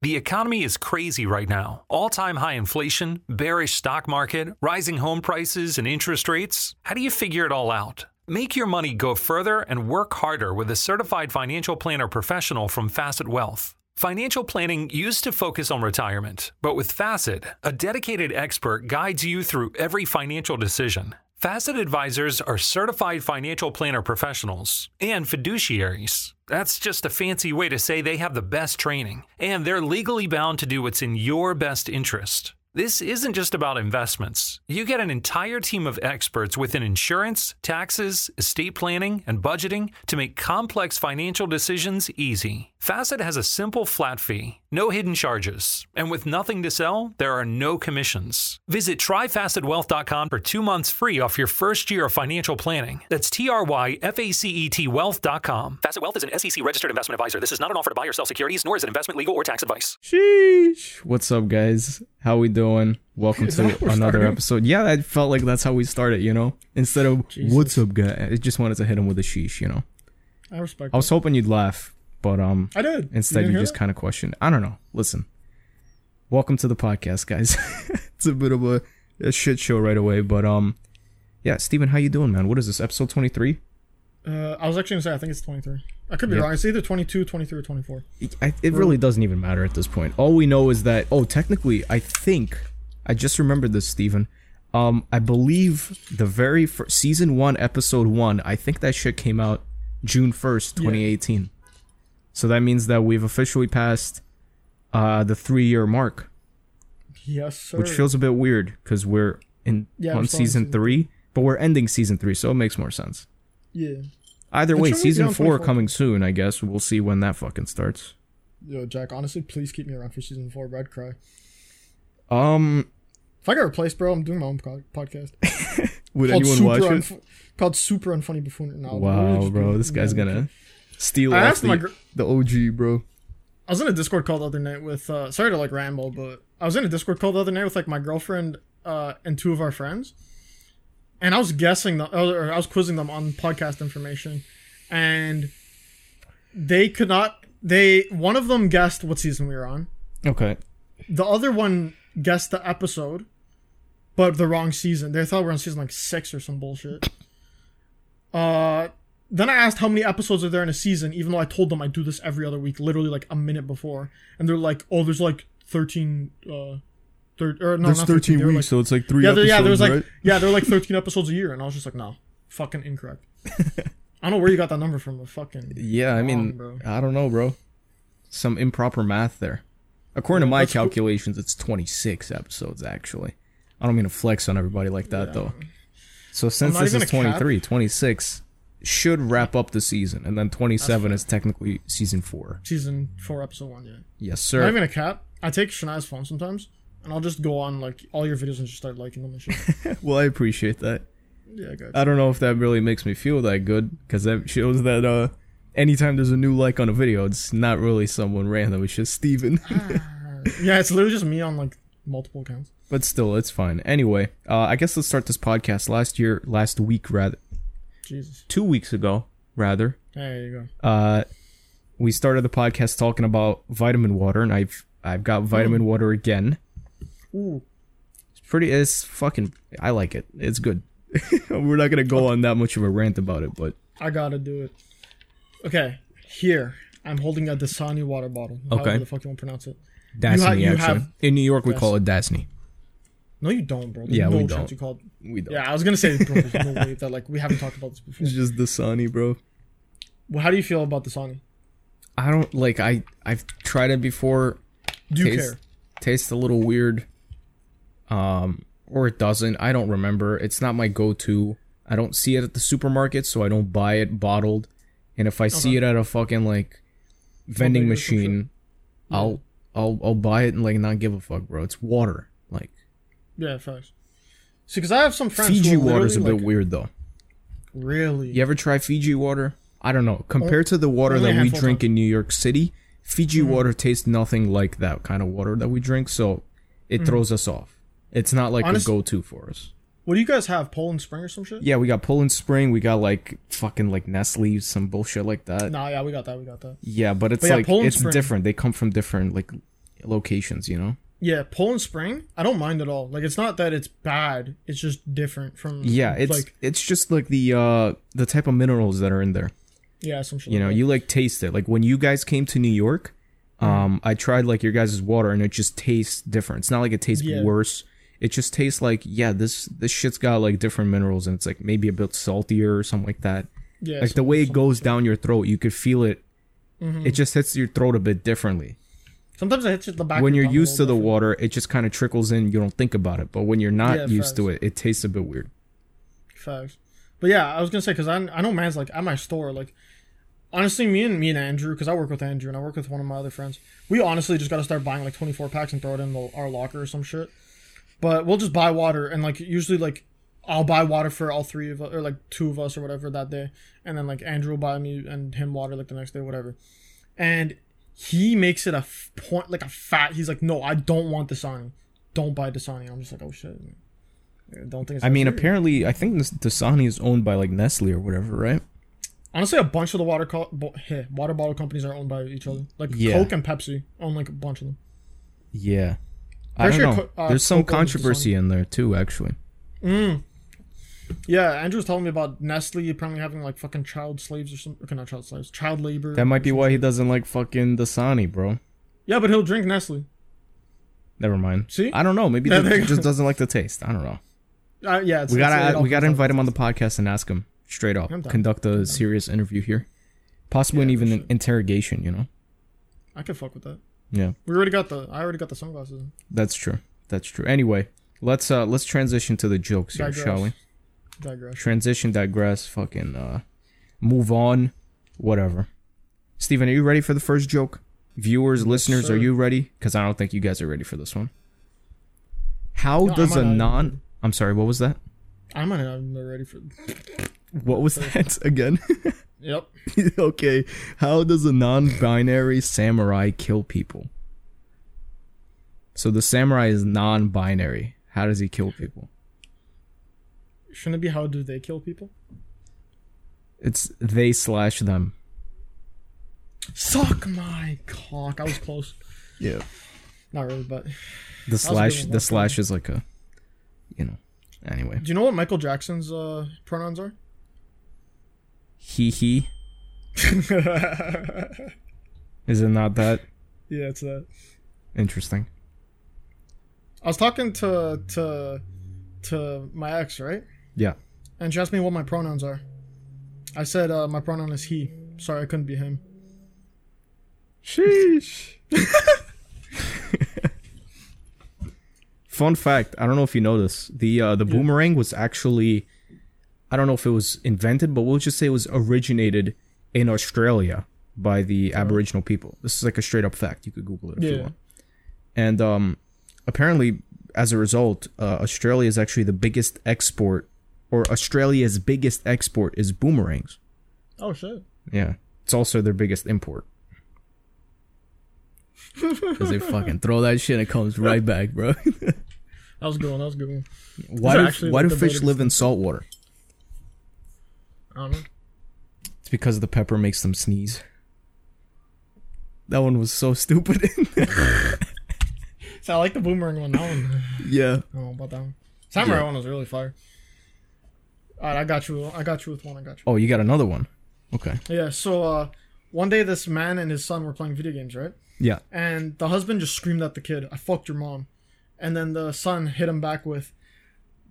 The economy is crazy right now. All time high inflation, bearish stock market, rising home prices, and interest rates. How do you figure it all out? Make your money go further and work harder with a certified financial planner professional from Facet Wealth. Financial planning used to focus on retirement, but with Facet, a dedicated expert guides you through every financial decision. Facet advisors are certified financial planner professionals and fiduciaries. That's just a fancy way to say they have the best training, and they're legally bound to do what's in your best interest. This isn't just about investments. You get an entire team of experts within insurance, taxes, estate planning, and budgeting to make complex financial decisions easy. Facet has a simple flat fee, no hidden charges, and with nothing to sell, there are no commissions. Visit tryfacetwealth.com for two months free off your first year of financial planning. That's T R Y F A C E T wealth.com. Facet Wealth is an SEC registered investment advisor. This is not an offer to buy or sell securities, nor is it investment, legal, or tax advice. Sheesh. What's up, guys? How we doing? Welcome to that how we're another starting? episode. Yeah, I felt like that's how we started, you know? Instead of, Jesus. what's up, guy? I just wanted to hit him with a sheesh, you know? I respect. I was hoping you'd laugh, but um, I did. instead didn't you just kind of questioned. I don't know. Listen, welcome to the podcast, guys. it's a bit of a, a shit show right away, but um, yeah, Steven, how you doing, man? What is this, episode 23? Uh, I was actually gonna say I think it's 23. I could be Yeah. wrong. It's either 22, 23, or 24. It, I, it really doesn't even matter at this point. All we know is that oh, technically, I think I just remembered this, Steven. Um, I believe the very first season one, episode one. I think that shit came out June first, twenty eighteen. So that means that we've officially passed uh the three year mark, Yes, sir. which feels a bit weird because we're in Yeah, on season season three, but we're ending season three, so it makes more sense. yeah. Either It way, season four coming soon. I guess we'll see when that fucking starts. Yo, Jack. Honestly, please keep me around for season four. Bro, I'd cry. Um, If I get replaced, bro, I'm doing my own po- podcast. would anyone watch it? Called Super Unfunny Buffoon. No, Wow, bro, this guy's gonna steal I asked my the, gr- the OG, bro. I was in a Discord call the other night with. Uh, sorry to like ramble, but I was in a Discord call the other night with like my girlfriend uh, and two of our friends, and I was guessing the, or I was quizzing them on podcast information, and they could not. They one of them guessed what season we were on. Okay. The other one guessed the episode, but the wrong season. They thought we were on season like six or some bullshit. Uh, then I asked how many episodes are there in a season, even though I told them I do this every other week, literally like a minute before, and they're like, "Oh, there's like thirteen, uh, thir- or no, There's not 13 They were weeks, like, so it's like three yeah, episodes, yeah, there was like, right? yeah, there were like thirteen episodes a year, and I was just like, no, fucking incorrect. I don't know where you got that number from, but fucking Yeah, I mean, bro. I don't know, bro. Some improper math there. According to my that's cool. calculations, it's 26 episodes, actually. I don't mean to flex on everybody like that, though. So since this is a cap. 23, 26 should wrap up the season, and then 27 is technically season 4. season four, episode one, yeah. Yes, sir. Not even a cap. I take Shania's phone sometimes, and I'll just go on like all your videos and just start liking them and shit. well, I appreciate that. yeah, good. I don't know if that really makes me feel that good because that shows that uh anytime there's a new like on a video, it's not really someone random. It's just Steven. Yeah, it's literally just me on like multiple accounts. but still, it's fine. Anyway, uh, I guess let's start this podcast. Last year, last week rather, Jesus. two weeks ago rather, There you go. uh, we started the podcast talking about vitamin water, and I've I've got vitamin water again. Ooh. It's pretty. It's fucking. I like it. It's good. We're not gonna go on that much of a rant about it, but I gotta do it. Okay, here I'm holding a Dasani water bottle. Okay. However the fuck you want to pronounce it. Dasni ha- you actually. have- In New York, we call it Dasni. No, you don't, bro. There's Yeah, no we don't. You called. We don't. Yeah, I was gonna say, bro, there's no way that like we haven't talked about this before. It's just the Dasani, bro. Well, how do you feel about the Dasani? I don't like. I I've tried it before. Do you Tastes- care? Tastes a little weird. Um, or it doesn't. I don't remember. It's not my go-to. I don't see it at the supermarket, so I don't buy it bottled. And if I see it at a fucking like vending Bodega or some machine, I'll I'll I'll buy it and like not give a fuck, bro. It's water. Yeah, facts. See, because I have some friends. Fiji water's a bit like, weird though. Really? You ever try Fiji water? I don't know. Compared to the water that we drink times. in New York City, Fiji Mm-hmm. water tastes nothing like that kind of water that we drink, so it throws us off. It's not like. Honest- a go-to for us. What do you guys have? Poland Spring or some shit? Yeah, we got Poland Spring, we got like fucking like Nestle, some bullshit like that. Nah, yeah, we got that. We got that. Yeah, but it's But yeah, like Poland it's Spring- different. They come from different like locations, you know. Yeah, Poland Spring. I don't mind at all. Like, it's not that it's bad. It's just different from. Yeah, it's like it's just like the uh the type of minerals that are in there. yeah, some shit. You know, like you like taste it. Like when you guys came to New York, Mm-hmm. um, I tried like your guys' water and it just tastes different. It's not like it tastes Yeah. worse. It just tastes like yeah, this this shit's got like different minerals and it's like maybe a bit saltier or something like that. that. Yeah, like the way it goes down your throat, you could feel it. Mm-hmm. It just hits your throat a bit differently. Sometimes it hits you the back. when you're your tongue a used to the different. water, it just kind of trickles in. You don't think about it. But when you're not Yeah, used to it, it tastes a bit weird. Facts. But yeah, I was gonna say because I I know man's like at my store like. Honestly, me and me and Andrew, because I work with Andrew and I work with one of my other friends, we honestly just gotta start buying like 24 packs and throw it in the, our locker or some shit. But we'll just buy water and like usually like I'll buy water for all three of us or like two of us or whatever that day, and then like Andrew will buy me and him water like the next day, whatever. And he makes it a f- point like a fat. He's like, no, I don't want Dasani. Don't buy Dasani. I'm just like, oh shit. I don't think. I mean, serious. apparently, I think this Dasani is owned by like Nestle or whatever, right? Honestly, a bunch of the water co- bo- hey, water bottle companies are owned by each other. Like Yeah. Coke and Pepsi own like a bunch of them. Yeah. I don't sure know. Co- uh, There's some Coke controversy in there too, actually. Yeah, Andrew was telling me about Nestle apparently having like fucking child slaves or something. Okay, not child slaves, child labor. That might be why he doesn't like fucking Dasani, bro. yeah, but he'll drink Nestle. Never mind. See? I don't know. Maybe Yeah, he just doesn't like the taste. I don't know. Uh, yeah, it's, We gotta we gotta invite him on the podcast and ask him straight up. Conduct a serious interview here, possibly Yeah, even an interrogation. You know. I could fuck with that. Yeah, We already got the. I already got the sunglasses. that's true. That's true. Anyway, let's uh let's transition to the jokes here, shall we? Digress. Transition, digress, fucking uh, move on, whatever. Steven, are you ready for the first joke? Viewers, listeners, sir. are you ready? Because I don't think you guys are ready for this one. How No, does a non? I'm sorry. What was that? I'm not even ready for. What was that again? Yep. okay. How does a non-binary samurai kill people? So the samurai is non-binary. How does he kill people? Shouldn't it be how do they kill people? It's they slash them. Suck my cock. I was close. Yeah. Not really, but The slash. The slash is like a, you know. Anyway, do you know what Michael Jackson's uh, pronouns are? he he. Is it not that Yeah, it's that. interesting? I was talking to to to my ex, right? Yeah. And she asked me what my pronouns are. I said uh, my pronoun is he. Sorry, I couldn't be him. Sheesh. Fun fact: I don't know if you know this. The uh, the boomerang was actually, I don't know if it was invented, but we'll just say it was originated in Australia by the Aboriginal people. This is like a straight up fact. You could Google it if you Yeah. want. And um, apparently, as a result, uh, Australia is actually the biggest export, or Australia's biggest export is boomerangs. Oh shit. Yeah. It's also their biggest import. Because they fucking throw that shit and it comes right back, bro. That was a good one. That was a good one. why are do, actually, why do fish live in salt water? I don't know. It's because the pepper makes them sneeze. That one was so stupid. So I like the boomerang one. That one. yeah. I don't know about that one. Samurai Yeah. one was really fire. Alright, I got you. I got you with one. I got you. Oh, you got another one. Okay. Yeah. So uh, one day this man and his son were playing video games, right? Yeah. And the husband just screamed at the kid, "I fucked your mom," and then the son hit him back with,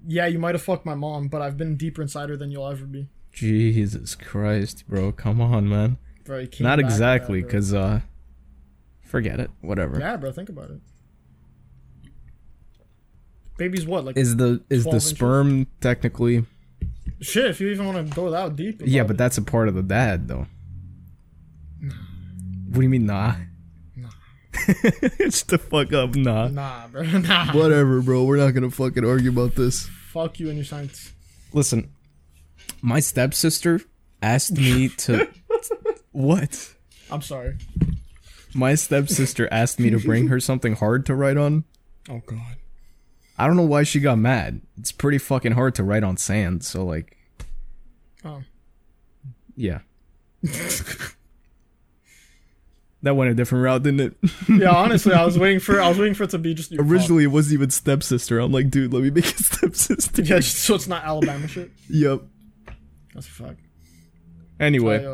"Yeah, you might have fucked my mom, but I've been deeper inside her than you'll ever be." Jesus Christ, bro. Come on, man. Bro, Not with that, exactly, because, uh, forget it. Whatever. Yeah, bro. Think about it. Baby's what? Like Is the is 12 the inches? sperm technically shit. If you even want to go that deep. Yeah, but it. that's a part of the dad, though. Nah. What do you mean, nah? Nah. it's the fuck up, nah. Nah, bro. Nah. Whatever, bro. We're not gonna fucking argue about this. Fuck you and your science. Listen, my stepsister asked me to. what? I'm sorry. My stepsister asked me to bring her something hard to write on. Oh god. I don't know why she got mad. It's pretty fucking hard to write on sand, so like, Oh. yeah. that went a different route, didn't it? Yeah, honestly, I was waiting for I was waiting for it to be just Originally, it wasn't even stepsister. I'm like, dude, let me make a stepsister. Yeah, just so it's not Alabama shit. Yep. That's a fact. Anyway.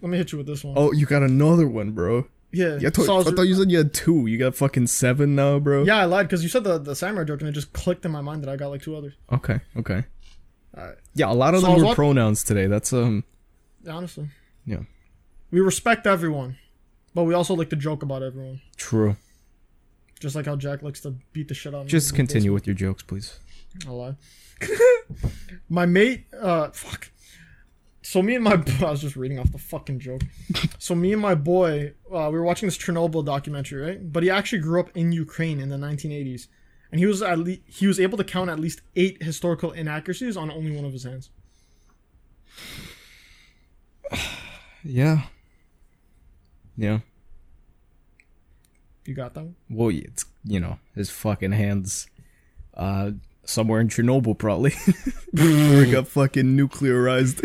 Let me hit you with this one. Oh, you got another one, bro. Yeah. Yeah, I, thought, I I thought you said you had two. You got fucking seven now, bro. yeah, I lied because you said the the samurai joke and it just clicked in my mind that I got like two others. Okay. Okay. Alright. Yeah, a lot of So them were wa- pronouns today. That's um. Yeah, honestly, Yeah. we respect everyone, but we also like to joke about everyone. True. Just like how Jack likes to beat the shit out of me. Just in continue with your jokes, please. I'll lie. my mate, uh, fuck. So me and my, I was just reading off the fucking joke. So me and my boy, uh, we were watching this Chernobyl documentary, right? But he actually grew up in Ukraine in the 1980s, and he was at least he was able to count at least eight historical inaccuracies on only one of his hands. Yeah. Yeah. You got that? One? Well, it's you know his fucking hands, uh, somewhere in Chernobyl probably, where it got fucking nuclearized.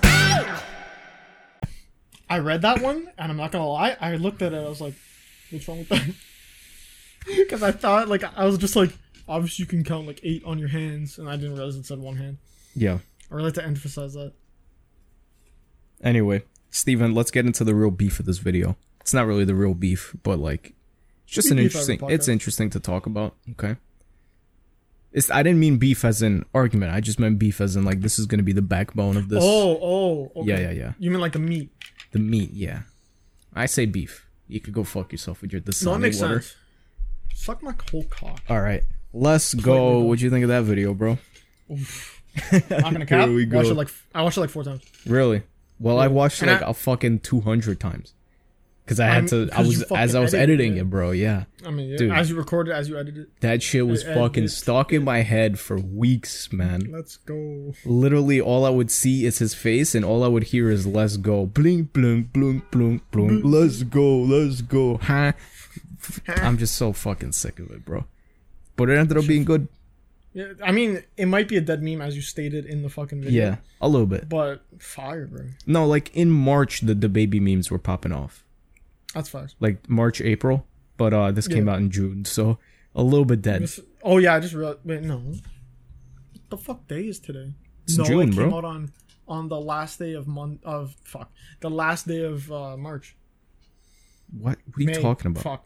I read that one, and I'm not gonna lie, I looked at it, I was like, what's wrong with that? Because I thought, like, I was just like, obviously you can count like eight on your hands, and I didn't realize it said one hand. yeah. I really like to emphasize that. Anyway, Steven, let's get into the real beef of this video. It's not really the real beef, but like, it's just We an interesting. It's interesting to talk about. Okay. It's. I didn't mean beef as in argument. I just meant beef as in like this is gonna be the backbone of this. Oh, oh, okay. Yeah, yeah, yeah. You mean like the meat? The meat. Yeah. I say beef. You could go fuck yourself with your No, it makes water. sense. Suck my whole cock. All right, let's go. go. What'd you think of that video, bro? I'm not gonna cap. Here we go. it like I watched it like four times. Really? Well, I watched it And like I- a fucking two hundred times. Cause I had to. I was as I was editing it. it, bro. Yeah, I mean, yeah, Dude. as you recorded, as you edited. that shit was I fucking stuck in my head for weeks, man. Let's go. Literally, all I would see is his face, and all I would hear is "Let's go." Blink, blink, blink, blink, blink. Let's go. Let's go. Huh? I'm just so fucking sick of it, bro. But it ended up being good. Yeah, I mean, it might be a dead meme as you stated in the fucking video. Yeah, a little bit. But fire, bro. No, like in March, the the baby memes were popping off. That's fast. like March, April, but uh this came out in June, so a little bit dead. This- oh yeah, I just realized. Wait, no. What the fuck day is today? It's no, June, it came bro. out on on the last day of month of fuck the last day of uh, March. What what are you May. talking about? Fuck.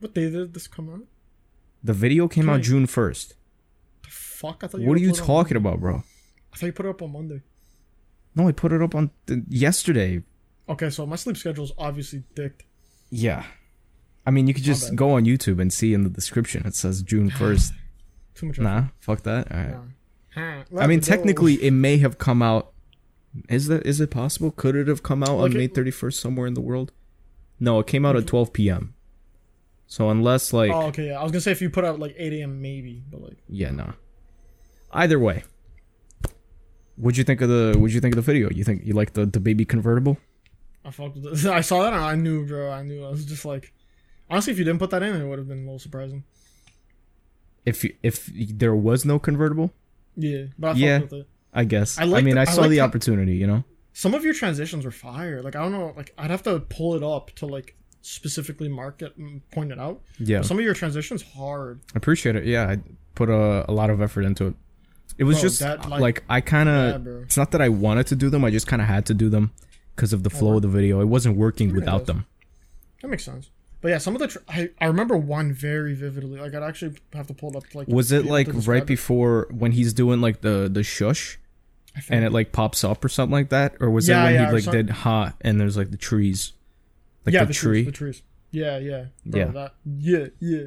What day did this come out? The video came out June first. Fuck, I thought you. What are you talking about, bro? I thought you put it up on Monday. No, I put it up on th- yesterday. Okay, so my sleep schedule is obviously dicked. Yeah. I mean, you could just go on YouTube and see in the description it says June 1st. Too much. nah, fuck that. All right. effort. Huh. I mean, technically it may have come out Is that is it possible? Could it have come out Like on May 31st somewhere in the world? No, it came out at 12 p.m. So unless like Oh, okay. Yeah, I was gonna say if you put out like 8 a.m. maybe, but like Yeah, nah. Either way. What'd you think of the what'd you think of the video? You think you like the, the baby convertible? I fucked with it. I saw that and I knew, bro. I knew. I was just like, honestly, if you didn't put that in, it would have been a little surprising. If you, if there was no convertible, Yeah, but I fucked Yeah. with it. I guess. I I, mean, the- I saw the opportunity, you know. Some of your transitions were fire. Like I don't know. Like I'd have to pull it up to like specifically mark it and point it out. Yeah. Some of your transitions hard. I appreciate it. Yeah, I put a, a lot of effort into it. It was Bro, just that, like, like- I kind of. bro. it's not that I wanted to do them. I just kind of had to do them because of the flow of the video. It wasn't working without does. them. That makes sense. But yeah, some of the tr- I, I remember one very vividly. Like I'd actually have to pull it up. To, like Was it like right it. before when he's doing like the the shush, and it like pops up or something like that, or was Yeah, it when yeah, he like did ha and there's like the trees, like yeah, the, the tree? trees, the trees. Yeah, yeah, bro, Yeah. That, yeah, yeah.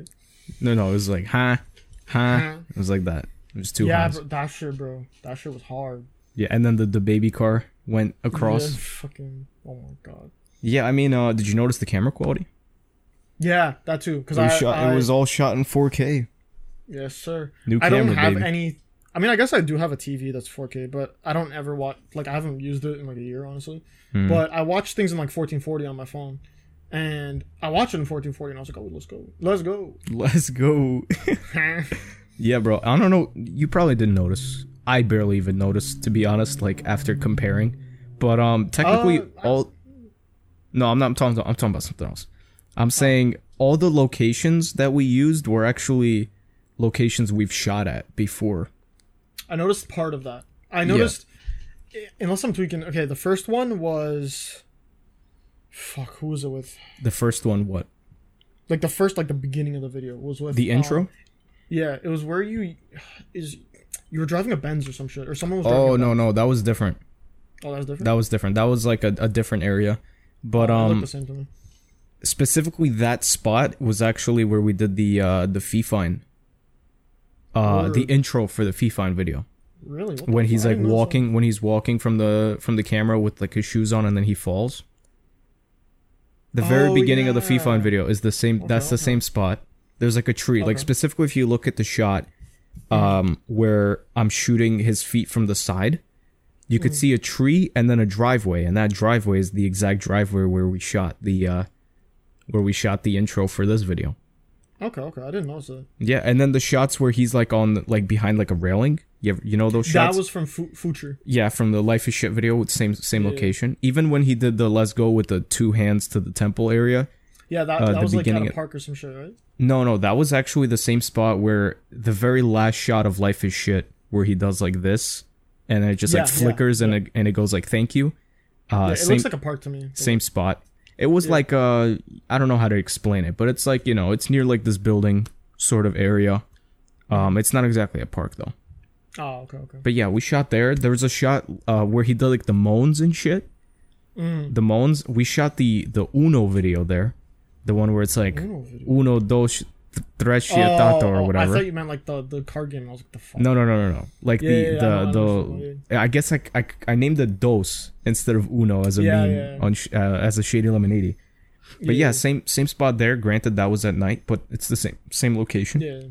No, no, it was like ha, ha. Huh. It was like that. It was two yeah, bro, that shit, bro. That shit was hard. Yeah, and then the the baby car went Yeah, across. fucking. Oh my god. Yeah, I mean, uh, did you notice the camera quality? Yeah, that too. Because It was, I, shot, I it was all shot in 4K. yes, sir. New I don't have baby. any. I mean, I guess I do have a TV that's 4K, but I don't ever watch. Like, I haven't used it in like a year, honestly. Hmm. But I watch things in like 1440 on my phone, and I watch it in 1440, and I was like, oh, let's go, let's go. Let's go. yeah, bro. I don't know. You probably didn't notice. I barely even noticed, to be honest. Like after comparing, but um, technically Uh, all. No, I'm not. I'm talking. I'm talking about something else. I'm saying all the locations that we used were actually locations we've shot at before. I noticed part of that. I noticed, i- unless I'm tweaking. Okay, the first one was. Fuck, who was it with? The first one, what? Like the first, like the beginning of the video was with The um, intro? Yeah, it was where you is you were driving a Benz or some shit, or someone was. Driving Oh a no, no, that was different. Oh, that was different. That was different. That was like a, a different area. But Oh, um the same to me. specifically that spot was actually where we did the uh the Fifine. Uh the intro for the Fifine video. Really? What When he's like walking when he's walking from the from the camera with like his shoes on and then he falls. The very Oh, beginning of the yeah. Fifine video is the same that's the same spot. There's like a tree. Like specifically if you look at the shot um where I'm shooting his feet from the side, you Hmm. could see a tree and then a driveway, and that driveway is the exact driveway where we shot the uh where we shot the intro for this video. Okay, okay, I didn't notice that. Yeah, and then the shots where he's like on like behind like a railing. You ever, you know those shots? That was from Fu- Future. yeah, from the Life is Shit video with same same Yeah. location. Even when he did the Let's Go with the two hands to the temple area. Yeah, that, Uh, that was like at beginning a of- park or some shit, right? No, no, that was actually the same spot where the very last shot of Life is Shit where he does like this and it just like Yeah, yeah, flickers and yeah. it and it goes like thank you. Uh it same looks like a park to me. same spot. It was like uh I don't know how to explain it, but it's like, you know, it's near like this building sort of area. Um it's not exactly a park though. Oh, okay, okay. But yeah, we shot there. There was a shot uh where he did like the moans and shit. Mm. The moans. We shot the the Uno video there. The one where it's like Uno? Uno dos tres Oh, tato or oh, I whatever. thought you meant like the, the card game. I was like, the fuck. No, no, no, no, no. Like Yeah, the yeah, yeah, I know, I know the the. I guess I, I I named it dos instead of uno as a meme yeah. on sh- uh, as a shady lemonade. But yeah. Same same spot there. Granted, that was at night, but it's the same same location. Yeah.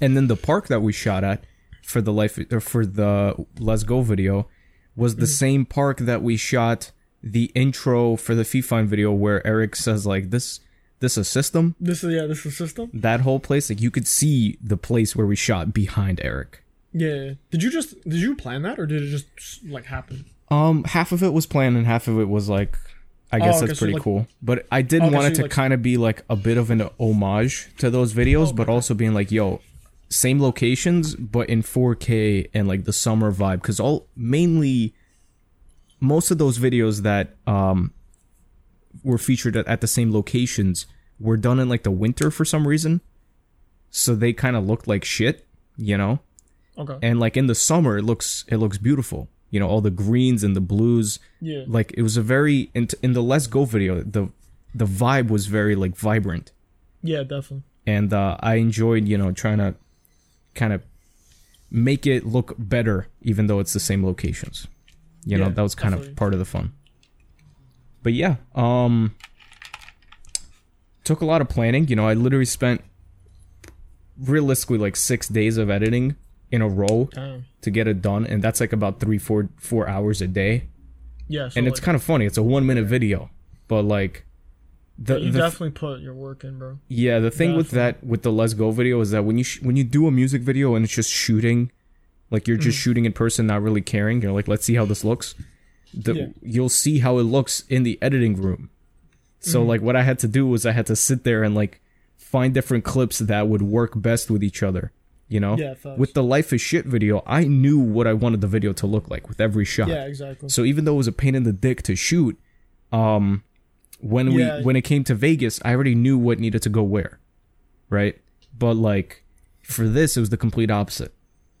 And then the park that we shot at for the life or for the Let's Go video was the same park that we shot the intro for the Fifine video where Eric says like this this is a system. This is yeah. This is a system. That whole place, like you could see the place where we shot behind Eric. Yeah. Did you just did you plan that or did it just like happen? Um, half of it was planned and half of it was like, I guess okay, that's pretty like- cool. But I did Okay, want it to like- kind of be like a bit of an homage to those videos, but also being like, yo, same locations, but in 4K and like the summer vibe. Because all mainly, most of those videos that um were featured at, the same locations were done in like the winter for some reason, so they kind of looked like shit, you know? Okay. and like in the summer it looks it looks beautiful. You know all the greens and the blues. Yeah. like it was a very in, in the let's go video the the vibe was very like vibrant. Yeah, definitely. and uh i enjoyed you know trying to kind of make it look better even though it's the same locations. You know that was kind of part of the fun but yeah um took a lot of planning you know i literally spent realistically like six days of editing in a row Damn. to get it done and that's like about three four four hours a day Yeah. So and it's kind of funny it's a one minute video but like the, you the definitely put your work in, bro. yeah the thing with that with the let's go video is that when you sh- when you do a music video and it's just shooting like you're Mm. just shooting in person not really caring you're like let's see how this looks the, Yeah. you'll see how it looks in the editing room so like what i had to do was i had to sit there and like find different clips that would work best with each other you know Yeah, with the life is shit video i knew what i wanted the video to look like with every shot Yeah, exactly. so even though it was a pain in the dick to shoot, um, when Yeah. we when it came to Vegas, I already knew what needed to go where, right? But like for this, it was the complete opposite.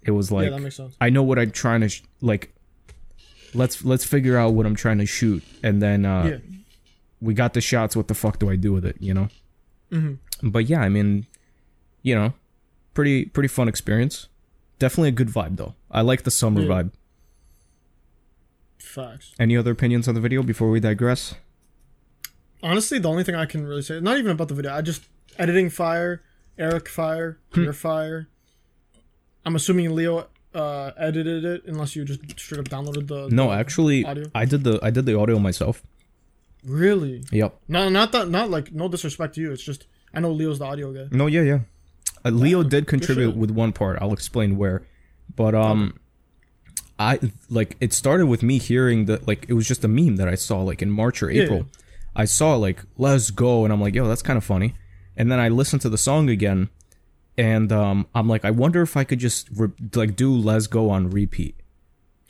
It was like that makes sense. I know what I'm trying to sh- like. Let's let's figure out what I'm trying to shoot, and then uh, yeah. we got the shots. What the fuck do I do with it? You know. Mm-hmm. But yeah, I mean, you know, pretty pretty fun experience. Definitely a good vibe though. I like the summer Yeah. vibe. Facts. Any other opinions on the video before we digress? Honestly, the only thing I can really say, not even about the video, I just editing fire, Eric fire, Hmm. your fire. I'm assuming Leo uh, edited it, unless you just straight up downloaded the. No, the actually, audio. I did the I did the audio myself. Really? Yep. No, not that. Not like no disrespect to you. It's just I know Leo's the audio guy. No, yeah, yeah. Uh, Leo did contribute with one part. I'll explain where. But um I like it started with me hearing that like it was just a meme that I saw like in March or Yeah. April. I saw like let's go and I'm like, "Yo, that's kind of funny." And then I listened to the song again and um I'm like, "I wonder if I could just re- like do let's go on repeat."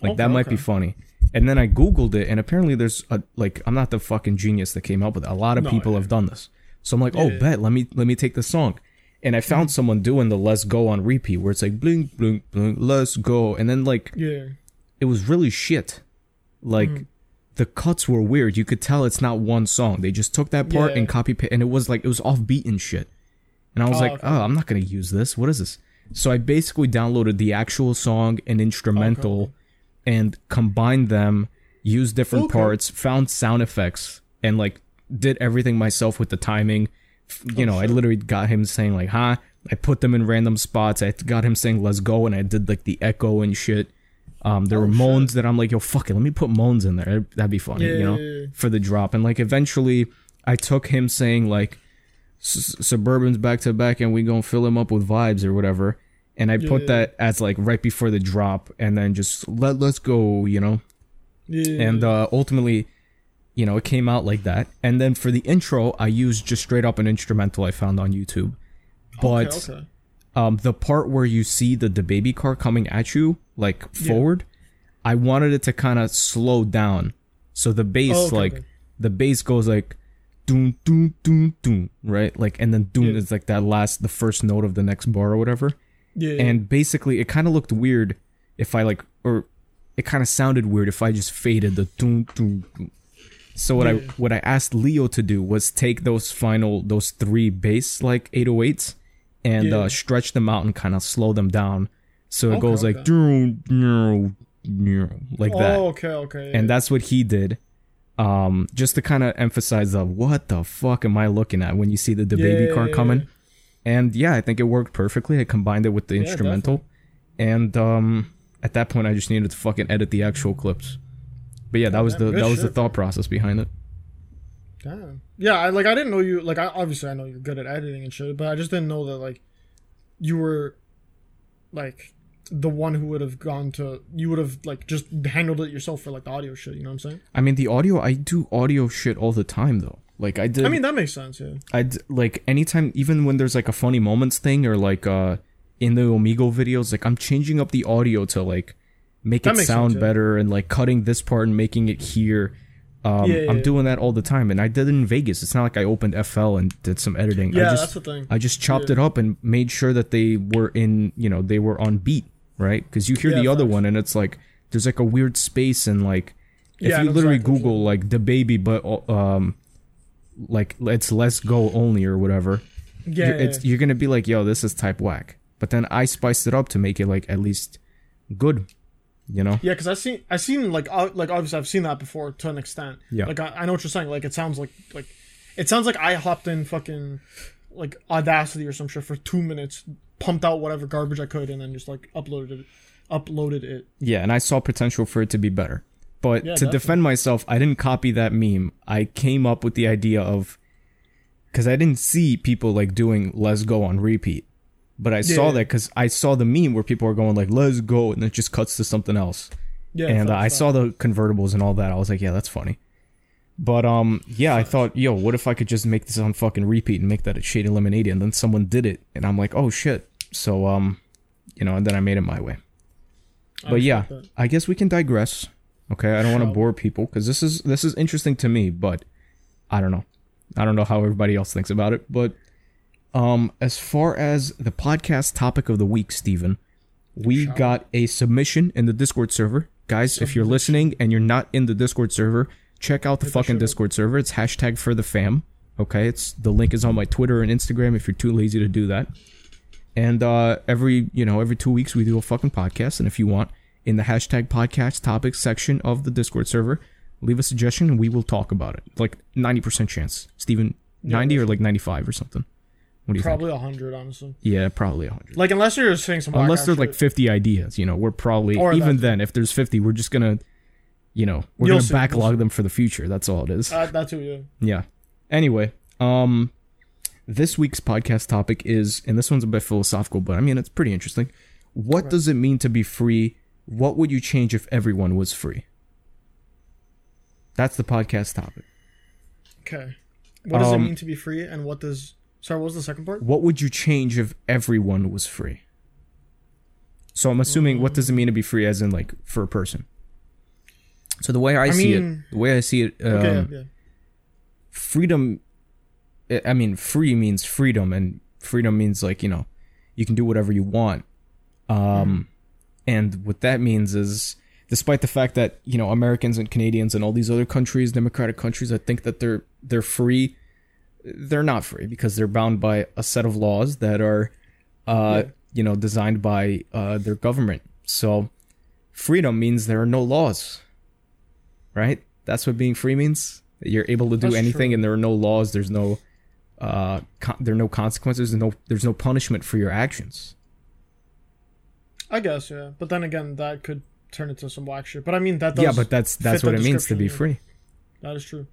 Like that Okay, might be funny. And then I googled it and apparently there's a like I'm not the fucking genius that came up with it. A lot of No, people yeah. have done this. So I'm like, "Oh, Yeah. bet, let me let me take the song." And I found someone doing the let's go on repeat where it's like blink blink blink let's go and then like Yeah. it was really shit. Like Mm. the cuts were weird. You could tell it's not one song. They just took that part and copy and it was like it was off beat and shit. And I was Oh, like, okay. "Oh, I'm not going to use this. What is this?" So I basically downloaded the actual song and instrumental and combined them, used different Okay. parts, found sound effects and like did everything myself with the timing. You know, I literally got him saying like, "Huh." I put them in random spots. I got him saying "Let's go," and I did like the echo and shit. Um, there were Oh, shit. moans that I'm like, yo, fuck it, let me put moans in there. That'd be funny, you know, Yeah, yeah, yeah. for the drop. And like, eventually, I took him saying like, S- "Suburban's back to back, and we gonna fill him up with vibes or whatever." And I put Yeah. that as like right before the drop, and then just let let's go, you know. Yeah. And uh, ultimately, you know, it came out like that. And then for the intro, I used just straight up an instrumental I found on YouTube. But okay, okay. um the part where you see the the baby car coming at you like forward i wanted it to kind of slow down so the bass Oh, okay, like the bass goes like doom doom doom doom right like and then doom Yeah. is like that last the first note of the next bar or whatever Yeah. yeah. and basically it kind of looked weird if i like or it kind of sounded weird if i just faded the doom doom doom so what I what I asked Leo to do was take those final those three bass like 808s and Yeah. uh, stretch them out and kind of slow them down, so it Okay, goes like okay. "Doo, doo, doo," like that, Oh, okay, okay. and that's what he did. Um, just to kind of emphasize the what the fuck am I looking at when you see the, the baby Yeah, car yeah, coming, yeah. and yeah, I think it worked perfectly. I combined it with the instrumental, and um, at that point I just needed to fucking edit the actual clips. But yeah, that was the that was the thought process behind it. Damn. Yeah, I like I didn't know you like I obviously I know you're good at editing and shit, but I just didn't know that like you were like the one who would have gone to you would have like just handled it yourself for like the audio shit, you know what I'm saying? I mean, the audio, I do audio shit all the time though. Like I did, I mean that makes sense, yeah. I like anytime, even when there's like a funny moments thing or like uh in the Omigo videos, like I'm changing up the audio to like make That it sound sense, yeah. better and like cutting this part and making it here. Um, Yeah, yeah, I'm yeah. doing that all the time, and I did it in Vegas. It's not like I opened FL and did some editing. Yeah, I just, that's the thing. I just chopped Yeah. it up and made sure that they were in, you know, they were on beat, right? Because you hear Yeah, the other one and it's like there's like a weird space and like if Yeah, you literally exactly Google like the baby, but um, like it's let's go only or whatever, Yeah, you're, yeah, you're gonna be like, yo, this is type whack. But then I spiced it up to make it like at least good, you know? Yeah, because I seen I seen like uh, like obviously I've seen that before to an extent. Yeah. Like I, I know what you're saying. Like it sounds like like it sounds like I hopped in fucking like Audacity or some shit for two minutes, pumped out whatever garbage I could, and then just like uploaded it, uploaded it. Yeah, and I saw potential for it to be better. But Yeah, to definitely. defend myself, I didn't copy that meme. I came up with the idea of because I didn't see people like doing "Let's Go" on repeat, but I saw Yeah. that because I saw the meme where people are going like "Let's go" and it just cuts to something else. Yeah. and uh, I saw the convertibles and all that. I was like, yeah, that's funny. But um, yeah, I thought, yo, what if I could just make this on fucking repeat and make that a shade lemonade? And then someone did it, and I'm like, oh shit. So um, you know, and then I made it my way. I But yeah, that. I guess we can digress. Okay, I don't want to bore people because this is this is interesting to me. But I don't know. I don't know how everybody else thinks about it, but um, as far as the podcast topic of the week, Stephen, we got a submission in the Discord server. Guys, if you're listening and you're not in the Discord server, check out the fucking Discord server. It's hashtag for the fam. Okay, it's the link is on my Twitter and Instagram if you're too lazy to do that. And uh, every you know every two weeks we do a fucking podcast. And if you want in the hashtag podcast topics section of the Discord server, leave a suggestion and we will talk about it. Like ninety percent chance, Steven, ninety or like ninety five or something. What do you Probably a hundred, honestly. Yeah, probably hundred. Like unless you're saying some Unless there's like 50 ideas, you know, we're probably Or even that- then if there's 50, we're just gonna, you know, we're You'll gonna see, backlog them for the future. That's all it is. Uh, that too, yeah. yeah. Anyway, um, this week's podcast topic is, and this one's a bit philosophical, but I mean it's pretty interesting. What does it mean to be free? What would you change if everyone was free? That's the podcast topic. Okay. What does Um, it mean to be free, and what does? Sorry, what was the second part? What would you change if everyone was free? So I'm assuming what does it mean to be free as in like for a person? So the way I, I see mean- it, the way I see it, um, Okay, yeah, yeah. freedom I- mean free means freedom and freedom means like, you know, you can do whatever you want. Um and what that means is despite the fact that, you know, Americans and Canadians and all these other countries, democratic countries, I think that they're they're free, they're not free because they're bound by a set of laws that are uh you know, designed by uh their government. So freedom means there are no laws. Right? That's what being free means. You're able to do That's anything true. and there are no laws, there's no uh con- there are no consequences, there's no there's no punishment for your actions. I guess, yeah. But then again, that could turn into some whack shit. But I mean, that does. yeah, but that's that's what it means to be free. That is true.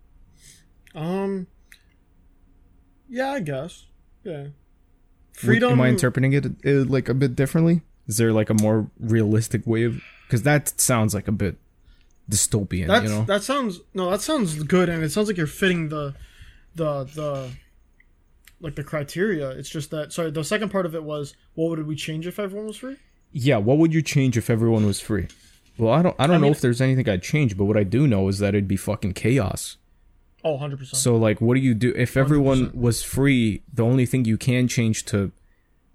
Um. Yeah, I guess. Yeah. Freedom. Freedom. Am I interpreting it, uh like a bit differently? Is there like a more realistic way of? Because that sounds like a bit dystopian. That's, you know. That sounds no. That sounds good, and it sounds like you're fitting the, the the, like the criteria. It's just that. Sorry, the second part of it was what would we change if everyone was free? yeah. What would you change if everyone was free? Well, I don't. I don't know mean- if there's anything I'd change, but what I do know is that it'd be fucking chaos. Oh, 100 percent. So like, what do you do if everyone was free? The only thing you can change to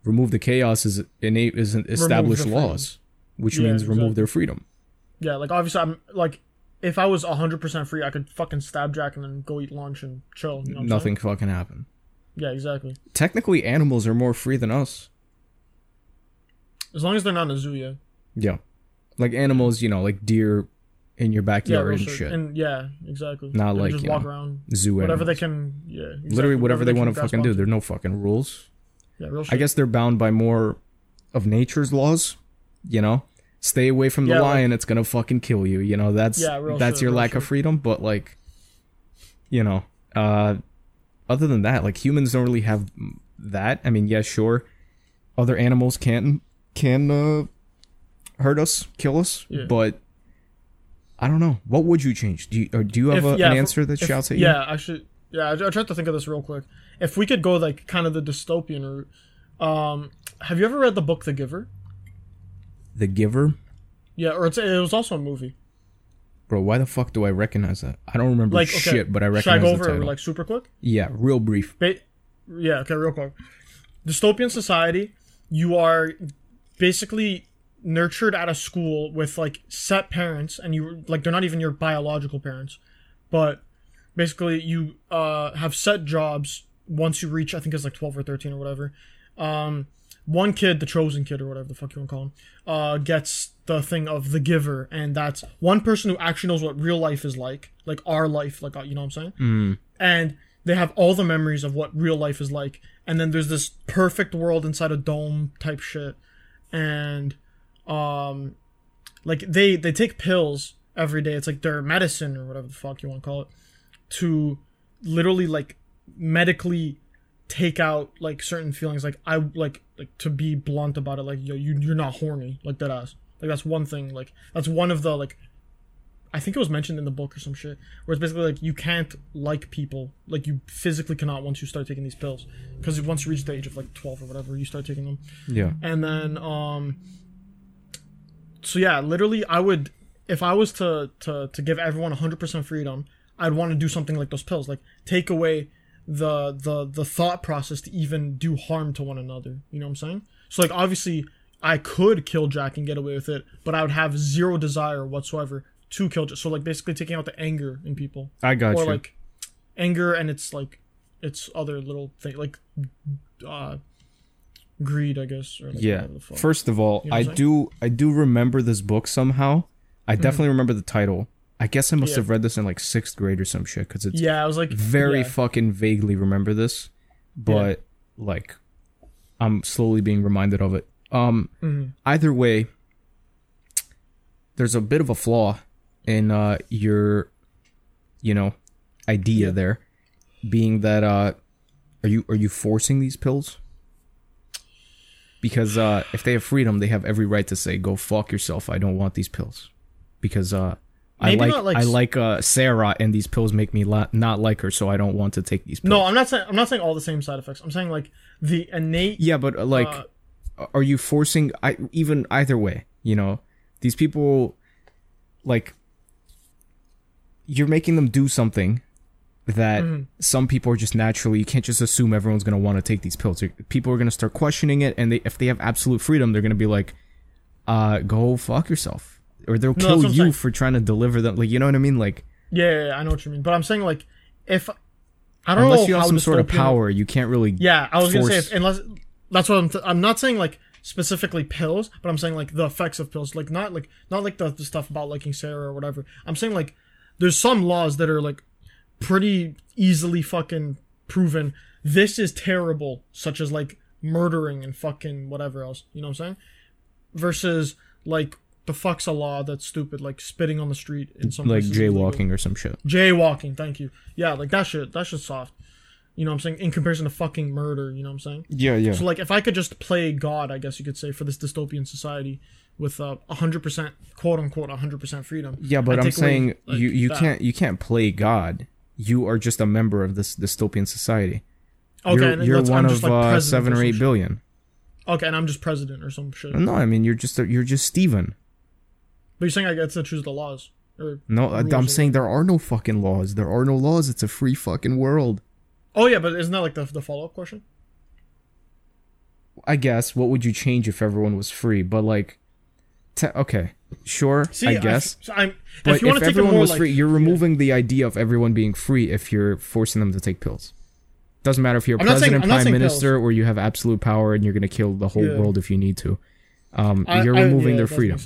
remove the chaos is innate is establish the freedom. laws, which Yeah, means remove exactly. their freedom. Yeah, like obviously, I'm like, if I was 100 percent free, I could fucking stab Jack and then go eat lunch and chill. You know Nothing fucking happen. Yeah, exactly. Technically, animals are more free than us. As long as they're not in a zoo, yeah. Yeah, like animals, you know, like deer in your backyard real and shit. shit. And yeah, exactly. Not They like, just walk know, around. Zoo Whatever they can. Yeah. Exactly. Literally, whatever they want to fucking do. onto. There are no fucking rules. Yeah, real shit. I guess they're bound by more of nature's laws. You know, stay away from the Yeah, like- lion; it's gonna fucking kill you. You know, that's Yeah, that's shit, your lack of freedom. But like, you know, uh, other than that, like humans don't really have that. I mean, yeah, sure, other animals can can uh, hurt us, kill us, Yeah. but I don't know. What would you change? Do you or do you have If- a, yeah, an if- answer that if- shouts at you? Yeah, actually, yeah. I, I tried to think of this real quick. If we could go like kind of the dystopian route, um, have you ever read the book The Giver? The Giver, Yeah, or it's, it was also a movie. Bro. Why the fuck do I recognize that? I don't remember Like, okay, shit, but I recognize should I go over it title. like super quick? yeah, real brief. Ba- yeah, okay, real quick. Dystopian society, you are basically nurtured at a school with like set parents and you like they're not even your biological parents. But basically you uh have set jobs once you reach I think it's like 12 or 13 or whatever. Um one kid, the chosen kid or whatever the fuck you want to call him, uh gets the thing of the giver and that's one person who actually knows what real life is like, like our life, like uh, you know what I'm saying? and they have all the memories of what real life is like and then there's this perfect world inside a dome type shit and um like they they take pills every day it's like their medicine or whatever the fuck you want to call it to literally like medically take out like certain feelings like i like like to be blunt about it like yo you, you're not horny like that ass like that's one thing like that's one of the like I think it was mentioned in the book or some shit, where it's basically like you can't like people, like you physically cannot once you start taking these pills, because once you reach the age of like twelve or whatever, you start taking them, Yeah. and then um. So yeah, literally, I would if I was to to to give everyone hundred percent freedom, I'd want to do something like those pills, like take away the the the thought process to even do harm to one another. You know what I'm saying? So like obviously I could kill Jack and get away with it, but I would have zero desire whatsoever to kill Jack. So like basically taking out the anger in people. I got or you. like anger and it's like it's other little thing like uh greed, I guess. Or like yeah. whatever the fuck. First of all, You know I do I do remember this book somehow. I definitely remember the title. I guess I must Yeah. have read this in like sixth grade or some shit because it's yeah, I was like very yeah. fucking vaguely remember this, but like I'm slowly being reminded of it. Um, Mm-hmm. either way, there's a bit of a flaw in uh your, you know, idea there, being that uh, are you are you forcing these pills? Because uh, if they have freedom, they have every right to say, "Go fuck yourself. I don't want these pills," because uh. I like, not like I like uh, Sarah, and these pills make me la- not like her, so I don't want to take these pills. No, I'm not saying I'm not saying all the same side effects. I'm saying like the innate Yeah, but uh, like, Uh, are you forcing? I even either way, you know, these people, like, you're making them do something that Mm-hmm. some people are just naturally. You can't just assume everyone's gonna want to take these pills. People are gonna start questioning it, and they, if they have absolute freedom, they're gonna be like, "Uh, go fuck yourself," or they'll that's kill you for trying to deliver them. Like, you know what I mean? Like, Yeah, yeah, yeah, I know what you mean. But I'm saying like if I don't know, unless you have some sort of power, you can't really. Yeah, I was gonna say if, unless that's what I'm. I'm not saying like specifically pills, but I'm saying like the effects of pills, like not like not like the, the stuff about liking Sarah or whatever. I'm saying like there's some laws that are like pretty easily fucking proven. This is terrible, such as like murdering and fucking whatever else. You know what I'm saying? Versus like the fuck's a law that's stupid, like spitting on the street in some like places is illegal. jaywalking or some shit. Jaywalking, thank you. Yeah, like that shit. That shit's soft. You know what I'm saying? In comparison to fucking murder, you know what I'm saying? Yeah, yeah. So like if I could just play God, I guess you could say, for this dystopian society with uh, 100% quote unquote 100% freedom. Yeah, but I'd I'm take away, saying like, you you that. can't you can't play God. You are just a member of this dystopian society. Okay, you're and you're let's- I'm one just, of like, uh, seven or some eight shit. billion. Okay, and I'm just president or some shit. No, I mean you're just a, you're just Steven. But you're saying I get to choose the laws No, I- I'm saying there are no fucking laws. There are no laws. It's a free fucking world. Oh yeah, but isn't that like the the follow up question? I guess. What would you change if everyone was free? But like, te- okay, sure, See, I guess. I'm, but if you if take everyone more was like, free, you're removing the idea of everyone being free if you're forcing them to take pills. Doesn't matter if you're I'm not saying- president, prime minister, or you have absolute power and you're gonna kill the whole Yeah. world if you need to. Um, I- you're I- removing yeah, their freedom.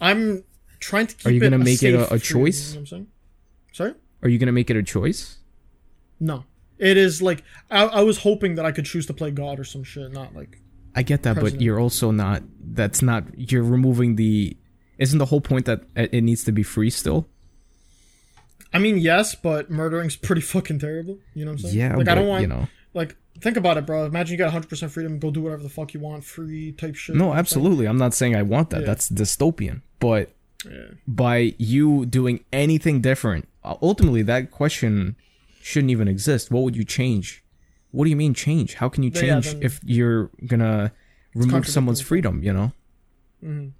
I'm trying to keep Are you it gonna make it a- a choice? You know what I'm saying? Sorry? Are you gonna make it a choice? No. It is like I, I was hoping that I could choose to play God or some shit, not like I get that, President. but you're also not. That's not. You're removing the. Isn't the whole point that it needs to be free still? I mean, yes, but murdering's pretty fucking terrible. You know what I'm saying? Yeah, Like I don't but, want you know. like think about it, bro. Imagine you got 100 percent freedom, go do whatever the fuck you want, free type shit. No, absolutely. I'm not saying I want that. Yeah. That's dystopian. But Yeah. by you doing anything different, ultimately that question shouldn't even exist. What would you change? What do you mean change? How can you Yeah, yeah, change then- if you're gonna remove someone's freedom? You know. Mhm.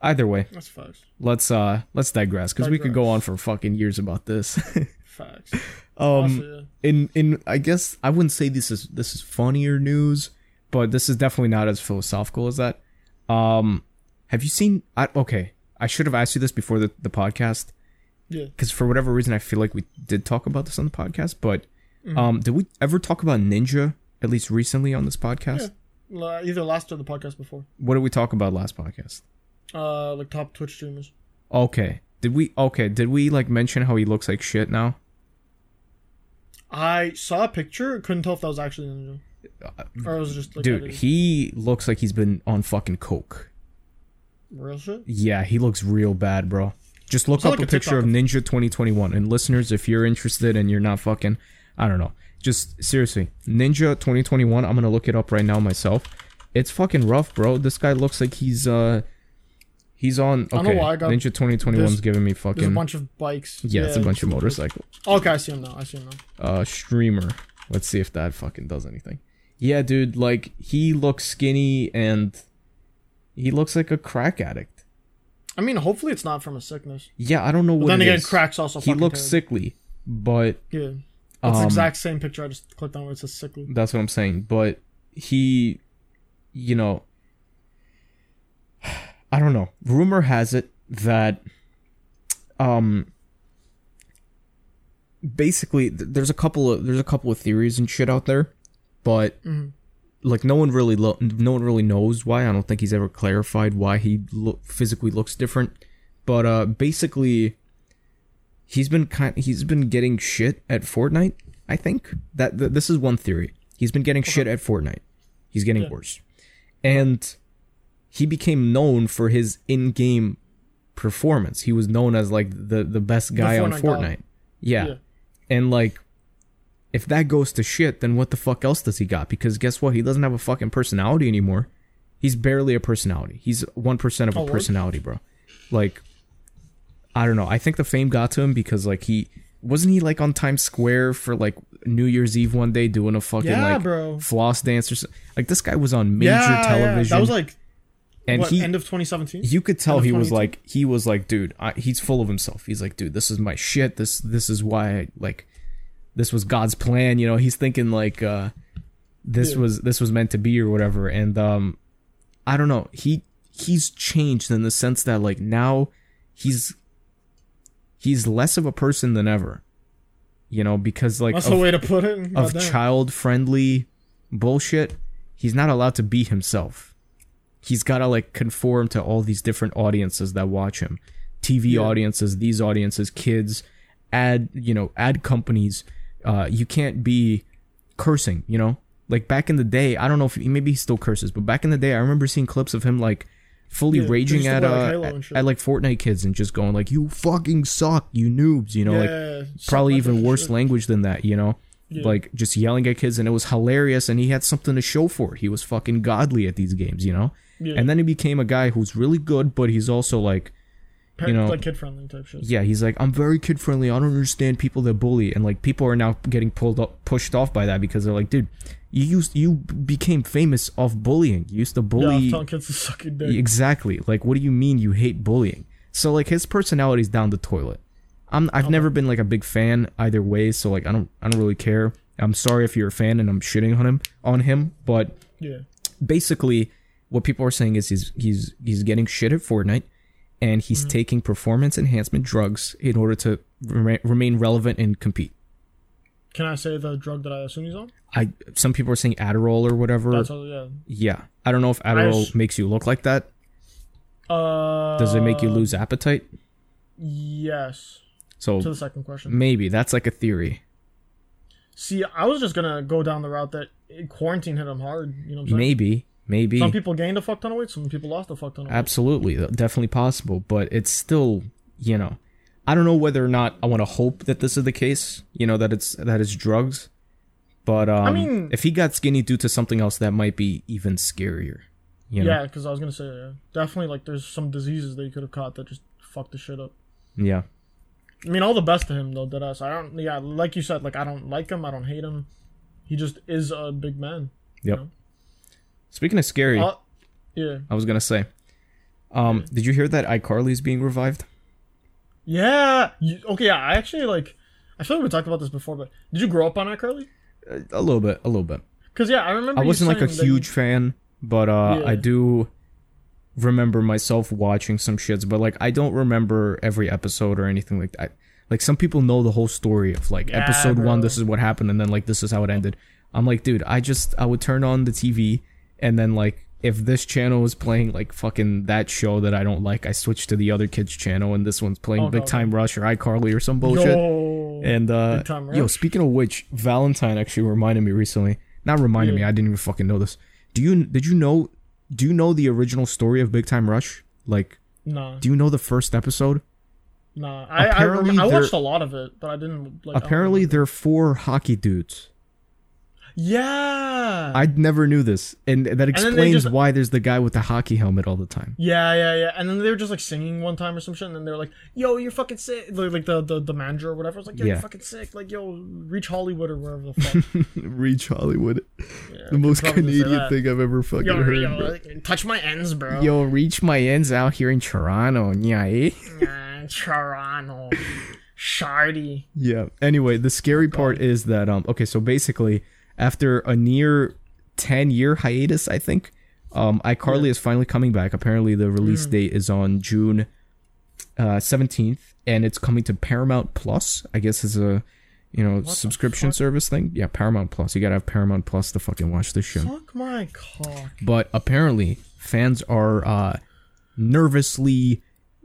Either way, That's facts. let's uh let's digress because we could go on for fucking years about this. Facts. Um, Also, yeah. in in I guess I wouldn't say this is this is funnier news, but this is definitely not as philosophical as that. Um, have you seen? I, okay, I should have asked you this before the the podcast Yeah. because for whatever reason I feel like we did talk about this on the podcast. But Mm-hmm. um, did we ever talk about Ninja at least recently on this podcast? Yeah. Either last or the podcast before. What did we talk about last podcast? Uh, like top Twitch streamers. Okay, did we? Okay, did we like mention how he looks like shit now? I saw a picture, couldn't tell if that was actually Ninja. Or it was just like Dude, edited. he looks like he's been on fucking coke. real shit. Yeah, he looks real bad, bro. Just look up like, a a picture of of- Ninja 2021. And listeners, if you're interested and you're not fucking, I don't know. Just seriously, Ninja 2021. I'm gonna look it up right now myself. It's fucking rough, bro. This guy looks like he's uh, he's on. I don't know Okay, why I got- Ninja 2021's there's- giving me There's a fucking. bunch of bikes. yeah, it's a bunch of motorcycles. Okay, I see him now. I see him now. Uh, streamer. Let's see if that fucking does anything. Yeah, dude. Like he looks skinny and he looks like a crack addict. I mean, hopefully it's not from a sickness. Yeah, I don't know But what then again, is. cracks also. He looks sickly, but Yeah, that's the Um, exact same picture I just clicked on where it says sickly. That's what I'm saying. But he, you know, I don't know. Rumor has it that, um, basically, th- there's a couple of there's a couple of theories and shit out there, but like no one really lo- no one really knows why. I don't think he's ever clarified why he lo- physically looks different. But uh, basically, he's been kind he's been getting shit at Fortnite. I think that th- this is one theory. He's been getting shit at Fortnite. He's getting Yeah. worse, and he became known for his in-game performance. He was known as like the the best guy on Fortnite Fortnite. god. Yeah. Yeah. and like. If that goes to shit, then what the fuck else does he got? Because guess what? He doesn't have a fucking personality anymore. He's barely a personality. He's one percent of a Oh, personality, bro. Like, I don't know. I think the fame got to him because like he wasn't he like on Times Square for like New Year's Eve one day doing a fucking Yeah, like bro. floss dance or something. Like this guy was on major yeah, yeah, television. That was like and what, he end of 2017. you could tell he was like he was like dude I, he's full of himself he's like dude this is my shit this this is why I, like this was god's plan you know he's thinking like uh this Yeah. was this was meant to be or whatever and um i don't know he he's changed in the sense that like now he's he's less of a person than ever you know because like That's of- the way to put it. of child friendly bullshit, he's not allowed to be himself. He's got to like conform to all these different audiences that watch him. TV Yeah. audiences, these audiences, kids, ad, you know, ad companies. Uh, you can't be cursing, you know? Like back in the day, I don't know if maybe he still curses, but back in the day, I remember seeing clips of him like fully Yeah, raging at play, like, uh at, at like Fortnite kids and just going like, "You fucking suck, you noobs," you know, like Yeah, something probably even worse shit. language than that, you know? Yeah. Like just yelling at kids and it was hilarious and he had something to show for it. He was fucking godly at these games, you know? Yeah. And then he became a guy who's really good, but he's also like you know- like kid friendly type shit. yeah, he's like, I'm very kid friendly. I don't understand people that bully, and like people are now getting pulled up, pushed off by that because they're like, dude, you used you became famous off bullying. You used to bully I'm telling kids to suck your dick. exactly. Like, what do you mean you hate bullying? So like his personality's down the toilet. I'm I've never been like a big fan either way, so like I don't I don't really care. I'm sorry if you're a fan and I'm shitting on him on him, but Yeah. basically what people are saying is he's he's he's getting shit at Fortnite and he's Mm-hmm. taking performance enhancement drugs in order to rema- remain relevant and compete. Can I say the drug that I assume he's on? I some people are saying Adderall or whatever. That's all, yeah. yeah, I don't know if Adderall makes you look like that. Uh, Does it make you lose appetite? Yes. So To the second question. maybe that's like a theory. See, I was just gonna go down the route that quarantine hit him hard. You know what I'm saying? Maybe, maybe, Some people gained a fuck ton of weight. Some people lost a fuck ton of weight. absolutely, definitely possible. But it's still, you know, I don't know whether or not I want to hope that this is the case. You know that it's that it's drugs. But um, mean- if he got skinny due to something else, that might be even scarier. You know? Yeah, because I was gonna say yeah. definitely like there's some diseases that you could have caught that just fucked the shit up. Yeah. I mean, all the best to him though. That us. I don't. Yeah, like you said, like I don't like him. I don't hate him. He just is a big man. Yep. know? Speaking of scary, Uh, yeah. I was gonna say, um, did you hear that iCarly's being revived? Yeah. You, okay. Yeah. I actually like. I feel like we talked about this before, but did you grow up on iCarly? A little bit, a little bit. Because yeah, I remember. I wasn't like a that you- huge fan, but uh, Yeah. I do remember myself watching some shits. But like, I don't remember every episode or anything like that. Like some people know the whole story of like Yeah, episode one, this is what happened, and then like this is how it ended. I'm like, dude, I just I would turn on the TV, and then like if this channel was playing like fucking that show that I don't like, I switch to the other kids channel, and this one's playing Oh, Big God. Time Rush or iCarly or some bullshit. Yo. And uh yo, speaking of which, Valentine actually reminded me recently. Not reminded me, I didn't even fucking know this. Do you did you know do you know the original story of Big Time Rush? Like, Nah. do you know the first episode? Nah. I I, Apparently rem- I they're- watched a lot of it, but I didn't like. Apparently they're four hockey dudes. Yeah. I never knew this, and that explains just- why there's the guy with the hockey helmet all the time. yeah, yeah, yeah. And then they were just like singing one time or some shit, and then they were like, "Yo, you're fucking sick." Like, like the, the the manager or whatever was like, "Yo, Yeah. you're fucking sick." Like, "Yo, reach Hollywood or wherever the fuck." Reach Hollywood, Yeah, the most probably just say Canadian thing I've ever fucking Yo, heard. yo, bro. like, touch my ends, bro. Yo, reach my ends out here in Toronto. Yeah, eh? Yeah, Toronto, Shardy. Yeah. Anyway, the scary part is that um okay, so basically after a near 10 year hiatus, I think, um iCarly is finally coming back. Apparently the release Mm. date is on June uh 17th and it's coming to Paramount Plus. I guess is a you know, subscription service thing. Yeah, Paramount Plus. You got to have Paramount Plus to fucking watch this show. Fuck my cock. But apparently fans are uh nervously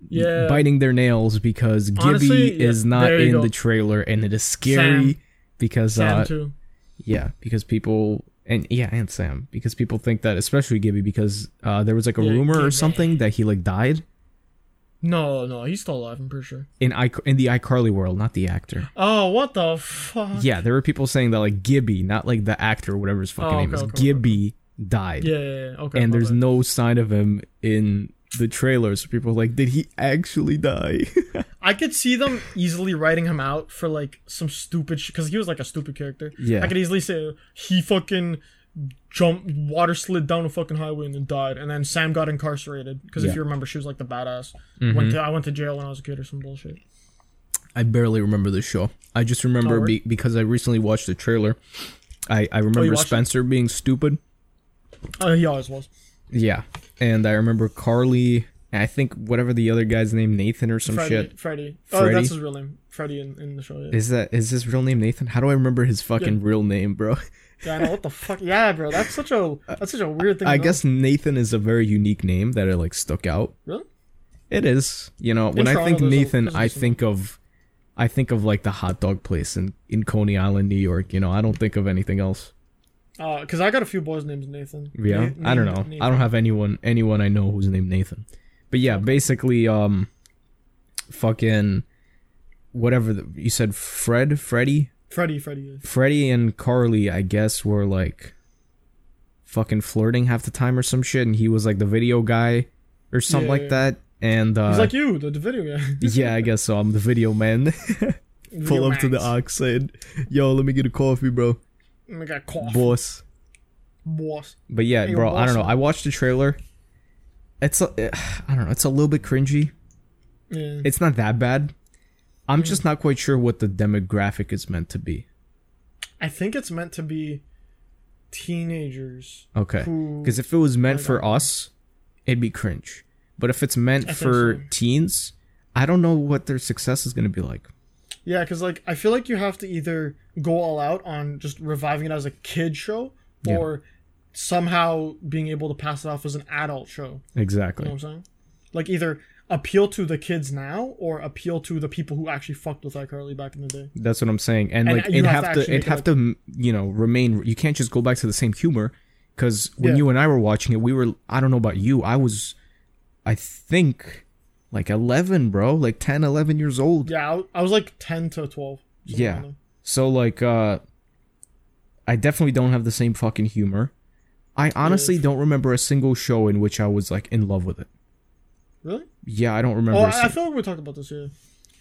Yeah. biting their nails because Gibby yeah, is not in go. the trailer and it is scary Sam. because Sam uh. Yeah because people and yeah and Sam because people think that especially Gibby because uh there was like a Yeah, rumor or something that he like died No, no, he's still alive. I'm pretty sure. in I in the iCarly world not the actor Oh, what the fuck? yeah there were people saying that like Gibby not like the actor whatever his fucking Oh, name is okay, okay. Gibby died Yeah, yeah, yeah. Okay. and there's bad. no sign of him in the trailer so people are like did he actually die I could see them easily writing him out for like some stupid shit because he was like a stupid character. Yeah. I could easily say he fucking jumped, water slid down a fucking highway and then died, and then Sam got incarcerated because Yeah. if you remember, she was like the badass. Mm-hmm. Went to, I went to jail when I was a kid or some bullshit. I barely remember this show. I just remember Oh, be- because I recently watched the trailer. I, I remember watched it? Spencer being stupid. Oh, he always was. Yeah. And I remember Carly, and I think whatever the other guy's name, Nathan or some Freddie. shit. Freddie. Oh, Freddie? that's his real name. Freddie in, in the show. Yeah. Is that is his real name Nathan? How do I remember his fucking Yeah. real name, bro? yeah, I know what the fuck. Yeah, bro. That's such a that's such a weird thing. I guess Nathan is a very unique name that it like stuck out. Really. It is. You know, when I think Nathan, a I think of I think of like the hot dog place in, in Coney Island, New York. You know, I don't think of anything else. Uh, because I got a few boys named Nathan. Yeah, Na- I don't know. Nathan. I don't have anyone anyone I know who's named Nathan. But yeah, basically, um, fucking whatever the, you said, Fred, Freddie, Freddie, Freddie, yeah. Freddie and Carly, I guess, were like fucking flirting half the time or some shit, and he was like the video guy or something Yeah, like yeah. that. And uh, He's like you, the, the video guy. yeah, I guess so. I'm the video man. Pull up to the ox saying, "Yo, let me get a coffee, bro, I got cough. boss." Boss. But yeah, Hey, bro, I don't know. I watched the trailer. It's a, I don't know. It's a little bit cringy. Yeah. It's not that bad. I'm Mm. just not quite sure what the demographic is meant to be. I think it's meant to be teenagers. Okay. Because if it was meant for us, it'd be cringe. But if it's meant for so. teens, I don't know what their success is going to be like. Yeah, because like I feel like you have to either go all out on just reviving it as a kid show, Yeah. or somehow being able to pass it off as an adult show. Exactly. You know what I'm saying? Like either appeal to the kids now or appeal to the people who actually fucked with iCarly back in the day. That's what I'm saying. And, And like it'd have have to to, it'd make it have to, you know, remain. You can't just go back to the same humor. Because when Yeah. you and I were watching it, we were. I don't know about you. I was, I think, like 11, bro. Like 10, 11 years old. Yeah, I, I was like 10 to 12. Yeah. there. So like, uh, I definitely don't have the same fucking humor. I honestly don't remember a single show in which I was like in love with it. Really? Yeah, I don't remember. Oh, I, I feel like we talked about this. Yeah.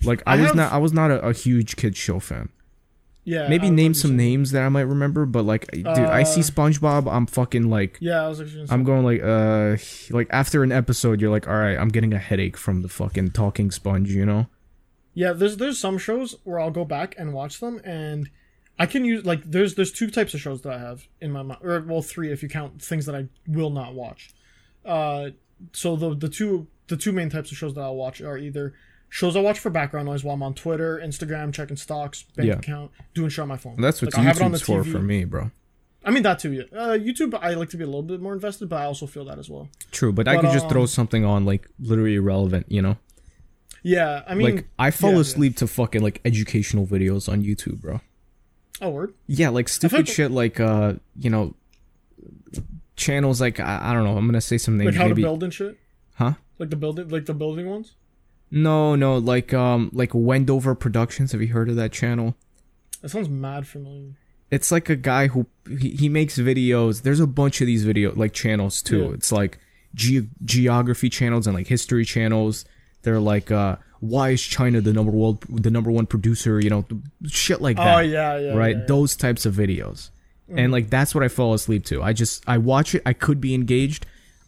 like I, I was have- not. I was not a, a huge kids show fan. Yeah. Maybe name some names that I might remember, but like, dude, I see Uh, SpongeBob. I'm fucking like, Yeah, I was actually. I'm going like, uh, like after an episode, you're like, all right, I'm getting a headache from the fucking talking sponge, you know? Yeah, there's there's some shows where I'll go back and watch them, and I can use like there's there's two types of shows that I have in my mind, or well three if you count things that I will not watch. Uh, so the the two the two main types of shows that I'll watch are either shows I watch for background noise while I'm on Twitter, Instagram, checking stocks, bank Yeah. account, doing shit on my phone. That's what Like, it on the YouTube's for TV. for me, bro. I mean that too. Yeah, uh, YouTube I like to be a little bit more invested, but I also feel that as well. True, but, I But, could just throw um, something on like literally irrelevant, you know? Yeah, I mean, like I fall yeah, yeah. asleep to fucking like educational videos on YouTube, bro. Oh word. Yeah, like stupid shit, like uh, you know, channels like I, I don't know. I'm gonna say some names. Like how maybe, to build and shit. huh? Like the building, like the building ones. No, no, like um, like Wendover Productions. Have you heard of that channel? That sounds mad familiar. it's like a guy who he, he makes videos. There's a bunch of these video like channels too. Yeah. It's like ge- geography channels and like history channels. They're like uh why is China the number one the number one producer, you know, shit like that. Oh yeah, yeah. right? yeah, yeah. Those types of videos. And like that's what I fall asleep to. I just I watch it, I could be engaged.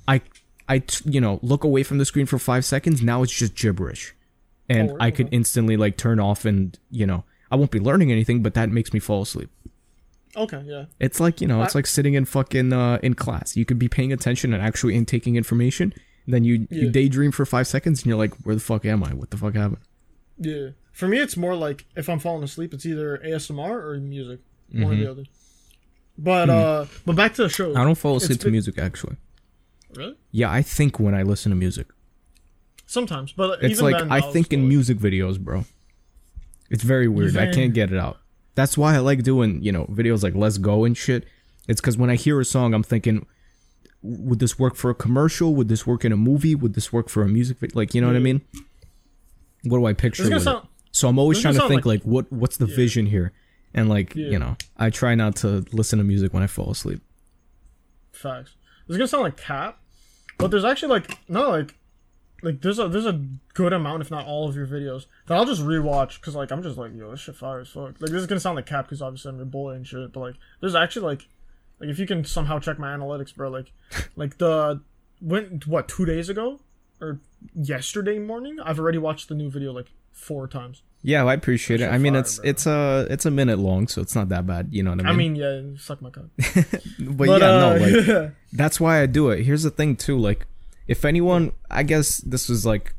I I t- you know, look away from the screen for 5 seconds, now it's just gibberish. And Oh, I could instantly like turn off and, you know, I won't be learning anything, but that makes me fall asleep. Okay, yeah. It's like, you know, it's like sitting in fucking uh in class. You could be paying attention and actually in taking information. Then you, you daydream for five seconds and you're like, where the fuck am I? What the fuck happened? Yeah. For me, it's more like if I'm falling asleep, it's either ASMR or music, one or the other. But uh, but back to the show. Mm-hmm. I don't fall asleep to music actually. Really? Yeah, I think when I listen to music. Sometimes, but It's even like then, I think in music videos, bro. It's very weird. I can't get it out. That's why I like doing, you know, videos like Let's Go and shit. It's because when I hear a song, I'm thinking, would this work for a commercial? Would this work in a movie? Would this work for a music video? Like, you know what I mean? What do I picture with gonna it? sound- So I'm always trying to think sound like, what what's the vision here? And like, Yeah. you know, I try not to listen to music when I fall asleep. Facts. This is gonna sound like cap, but there's actually like no like like there's a there's a good amount, if not all of your videos that I'll just rewatch because like I'm just like yo this shit fire as fuck. Like this is gonna sound like cap because obviously I'm your boy and shit, but like there's actually like like if you can somehow check my analytics, bro, like like the when what two days ago or yesterday morning I've already watched the new video like four times. Yeah, I appreciate it. I mean, fire, it's bro. it's a it's a minute long, so it's not that bad. You know what I mean? I mean yeah, suck my cock. but, But yeah, uh, no, like that's why I do it. Here's the thing too, like if anyone I guess this was like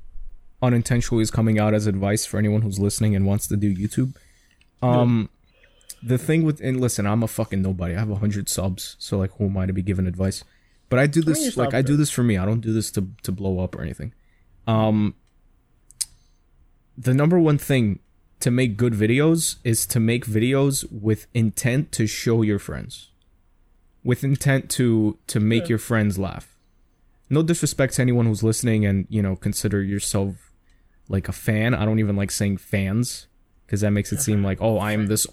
unintentionally is coming out as advice for anyone who's listening and wants to do YouTube. Um the thing with and listen, I'm a fucking nobody. I have a hundred subs, so like who am I to be giving advice? But I do this like I do this for me. I don't do this to to blow up or anything. Um the number one thing to make good videos is to make videos with intent to show your friends with intent to to make your friends laugh no disrespect to anyone who's listening and you know consider yourself like a fan i don't even like saying fans because that makes it seem like oh i'm this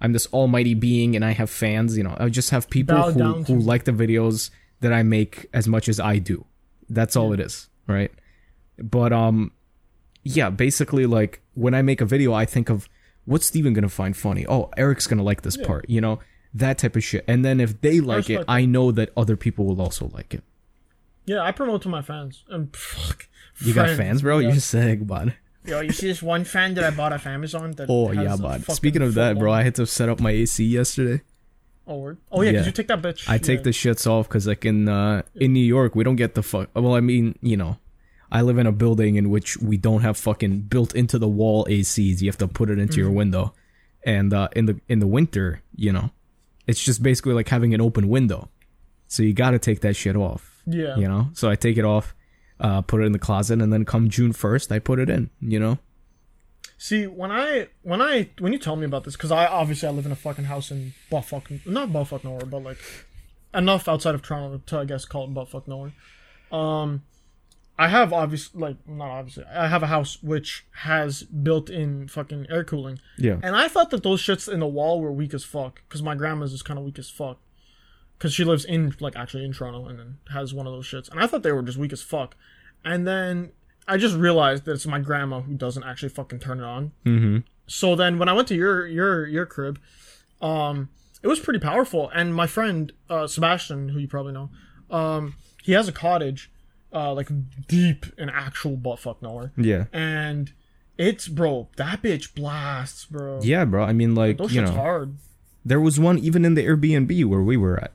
i'm this almighty being and i have fans you know i just have people Bow who, who like the videos that i make as much as i do. That's all it is right? But um yeah basically like when i make a video i think of what's steven gonna find funny? Oh eric's gonna like this part you know? That type of shit. And then if they like it i know that other people will also like it. Yeah, I promote to my fans. And fuck. you got fans bro? Yeah. you're sick bud Yo, you see this one fan that I bought off Amazon? That oh yeah bud speaking of that bro i had to set up my ac yesterday Oh, word. oh yeah, Yeah. you take that bitch. I take yeah. the shits off because like in uh in New York we don't get the fuck. Well, I mean you know, I live in a building in which we don't have fucking built into the wall ACs. You have to put it into Mm-hmm. your window, and uh, in the in the winter, you know, it's just basically like having an open window. So you got to take that shit off. Yeah. You know. So I take it off, uh, put it in the closet, and then come June first, I put it in. You know. See, when I when I when you tell me about this, because I obviously I live in a fucking house in buttfuck, not buttfuck nowhere, but like enough outside of Toronto to I guess call it buttfuck nowhere. Um, I have obviously like not obviously I have a house which has built-in fucking air cooling. Yeah. And I thought that those shits in the wall were weak as fuck because my grandma's is kind of weak as fuck. Because she lives in, like, actually in Toronto and then has one of those shits. And I thought they were just weak as fuck. And then I just realized that it's my grandma who doesn't actually fucking turn it on. Mm-hmm. So then when I went to your your your crib, um, it was pretty powerful. And my friend uh, Sebastian, who you probably know, um, he has a cottage, uh, like deep in actual buttfuck nowhere. Yeah. And it's bro, that bitch blasts, bro. Yeah, bro. I mean, like Those you shit's know, hard. there was one even in the Airbnb where we were at.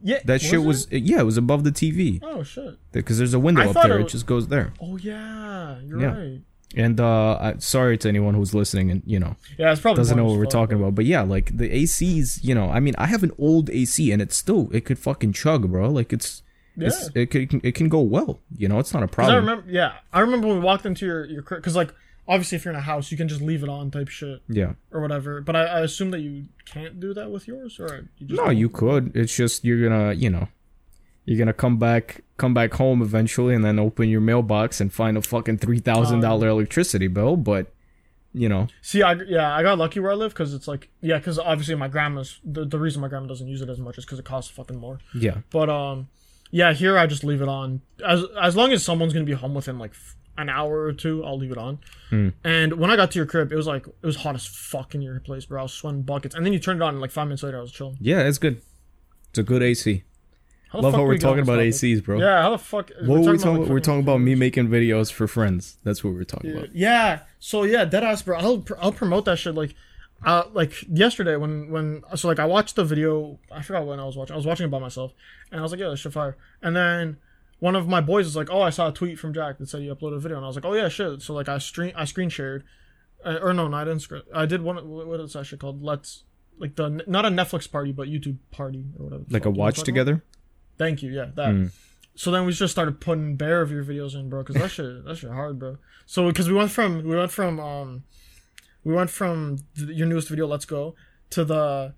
Yeah, That shit it? was yeah, it was above the TV Oh shit. because there's a window I up there. it It, just goes there. Oh yeah, you're Yeah. right. And uh, I, sorry to anyone who's listening and you know Yeah, it's probably doesn't know what we're talking about. But yeah, like the ACs, you know, I mean, I have an old AC and it's still it could fucking chug, bro. Like it's, it's it can it can go well. You know, it's not a problem. I remember, yeah, I remember when we walked into your your because like obviously if you're in a house you can just leave it on type shit yeah. or whatever. But I, I assume that you can't do that with yours, or you just No, you could. It's just you're gonna, you know, you're gonna come back come back home eventually and then open your mailbox and find a fucking three thousand dollar electricity bill. But you know. See, I yeah, I got lucky where I live because it's like yeah, because obviously my grandma's the, the reason my grandma doesn't use it as much is because it costs fucking more. Yeah. But um, yeah, here I just leave it on as as long as someone's gonna be home within like f- an hour or two, I'll leave it on. Hmm. And when I got to your crib, it was like it was hot as fuck in your place, bro. I was sweating buckets, and then you turned it on, and like five minutes later, I was chilling. Yeah, it's good. It's a good AC. How Love how we we're talking about topic? ACs, bro. Yeah, how the fuck? What were we talking? like, we're talking about me making videos for friends. That's what we're talking about. Yeah. So yeah, deadass, bro. I'll I'll promote that shit like. Uh, like yesterday when when so like I watched the video I forgot when I was watching I was watching it by myself and I was like yeah this shit fire and then one of my boys was like oh I saw a tweet from Jack that said you uploaded a video and I was like oh yeah shit so like I screen I screen shared uh, or no no I didn't screen I did one what is that shit called let's like the not a Netflix party but YouTube party or whatever Like a you know what I'm watch talking about? together. Thank you. Yeah, that. So then we just started putting bare of your videos in, bro, because that shit that shit hard, bro. So because we went from we went from um we went from th- your newest video, Let's Go, to the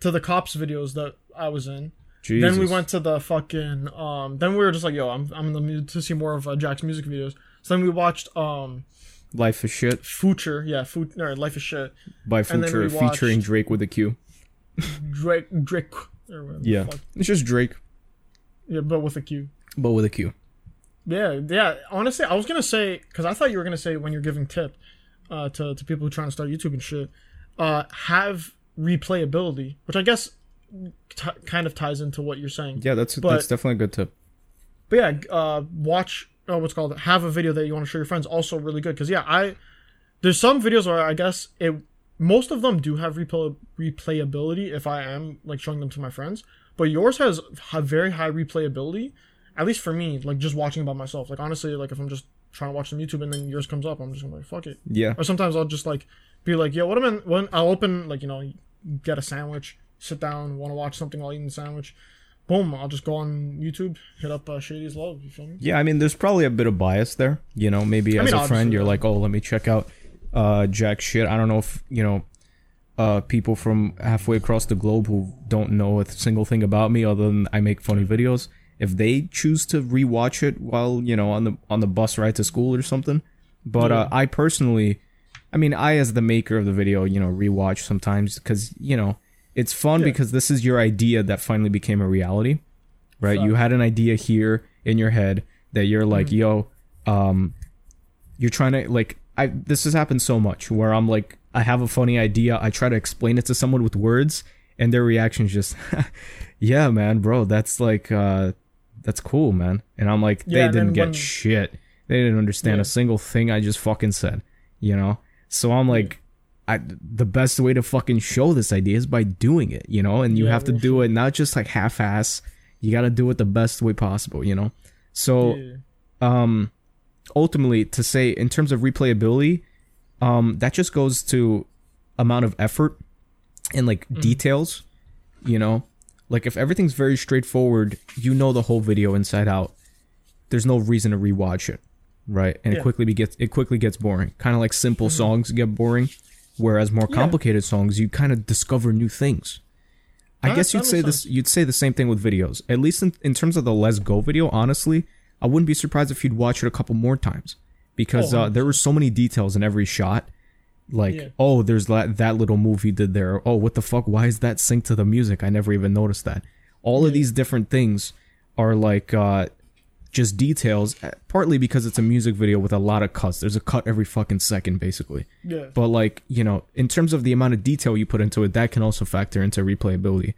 to the cops videos that I was in. Jesus. Then we went to the fucking um. Then we were just like, yo, I'm I'm in the mood to see more of uh, Jack's music videos. So then we watched um Life is shit Future, yeah, Fut or Life is Shit, by Future featuring Drake with a Q. Drake Drake or Yeah, it's just Drake, yeah, but with a Q. but with a Q. Yeah, yeah. Honestly, I was gonna say because I thought you were gonna say when you're giving tip uh, to to people who are trying to start YouTube and shit, uh, have replayability, which I guess t- kind of ties into what you're saying. Yeah, that's But- that's definitely a good tip. But yeah, uh, watch oh, what's called have a video that you want to show your friends. Also, really good because yeah, I there's some videos where I guess it most of them do have replay replayability if I am like showing them to my friends, but yours has ha- very high replayability. At least for me, like just watching by myself. Like honestly, like if I'm just trying to watch some YouTube and then yours comes up, I'm just gonna be like fuck it. Yeah, Or sometimes I'll just like be like, yo, what am I? When I'll open like you know, get a sandwich, sit down, want to watch something while eating the sandwich. Boom! I'll just go on YouTube, hit up uh, Shady's Love. You feel me? yeah. I mean, there's probably a bit of bias there. You know, maybe I as mean, a friend, you're like, oh, let me check out uh Jack shit. I don't know if you know uh people from halfway across the globe who don't know a single thing about me other than I make funny videos. If they choose to rewatch it while you know on the on the bus ride to school or something, but uh, I personally, I mean, I as the maker of the video, you know, rewatch sometimes because you know it's fun because this is your idea that finally became a reality, right? You had an idea here in your head that you're like, yo, um, you're trying to like, I this has happened so much where I'm like, I have a funny idea, I try to explain it to someone with words, and their reaction is just, yeah, man, bro, that's like, uh, that's cool, man, and I'm like, Yeah, they didn't get when- shit, they didn't understand Yeah. a single thing I just fucking said, you know, so I'm like. I, the best way to fucking show this idea is by doing it, you know, and you Yeah, have to do it not just like half ass. You got to do it the best way possible, you know. So, Yeah. um, ultimately, to say in terms of replayability, um, that just goes to amount of effort and like details, you know. Like if everything's very straightforward, you know the whole video inside out. There's no reason to rewatch it, right? And it quickly gets it quickly gets boring. Kind of like simple songs get boring, whereas more complicated songs you kind of discover new things. I That- guess you'd say this. You'd say the same thing with videos. At least in, in terms of the Let's Go video, honestly, I wouldn't be surprised if you'd watch it a couple more times because Oh, uh, there were so many details in every shot. Like, Yeah. oh, there's that that little move he did there. Oh, what the fuck? Why is that synced to the music? I never even noticed that. All of these different things are like uh, just details. uh, Partly because it's a music video with a lot of cuts. There's a cut every fucking second, basically. Yeah. But like, you know, in terms of the amount of detail you put into it, that can also factor into replayability.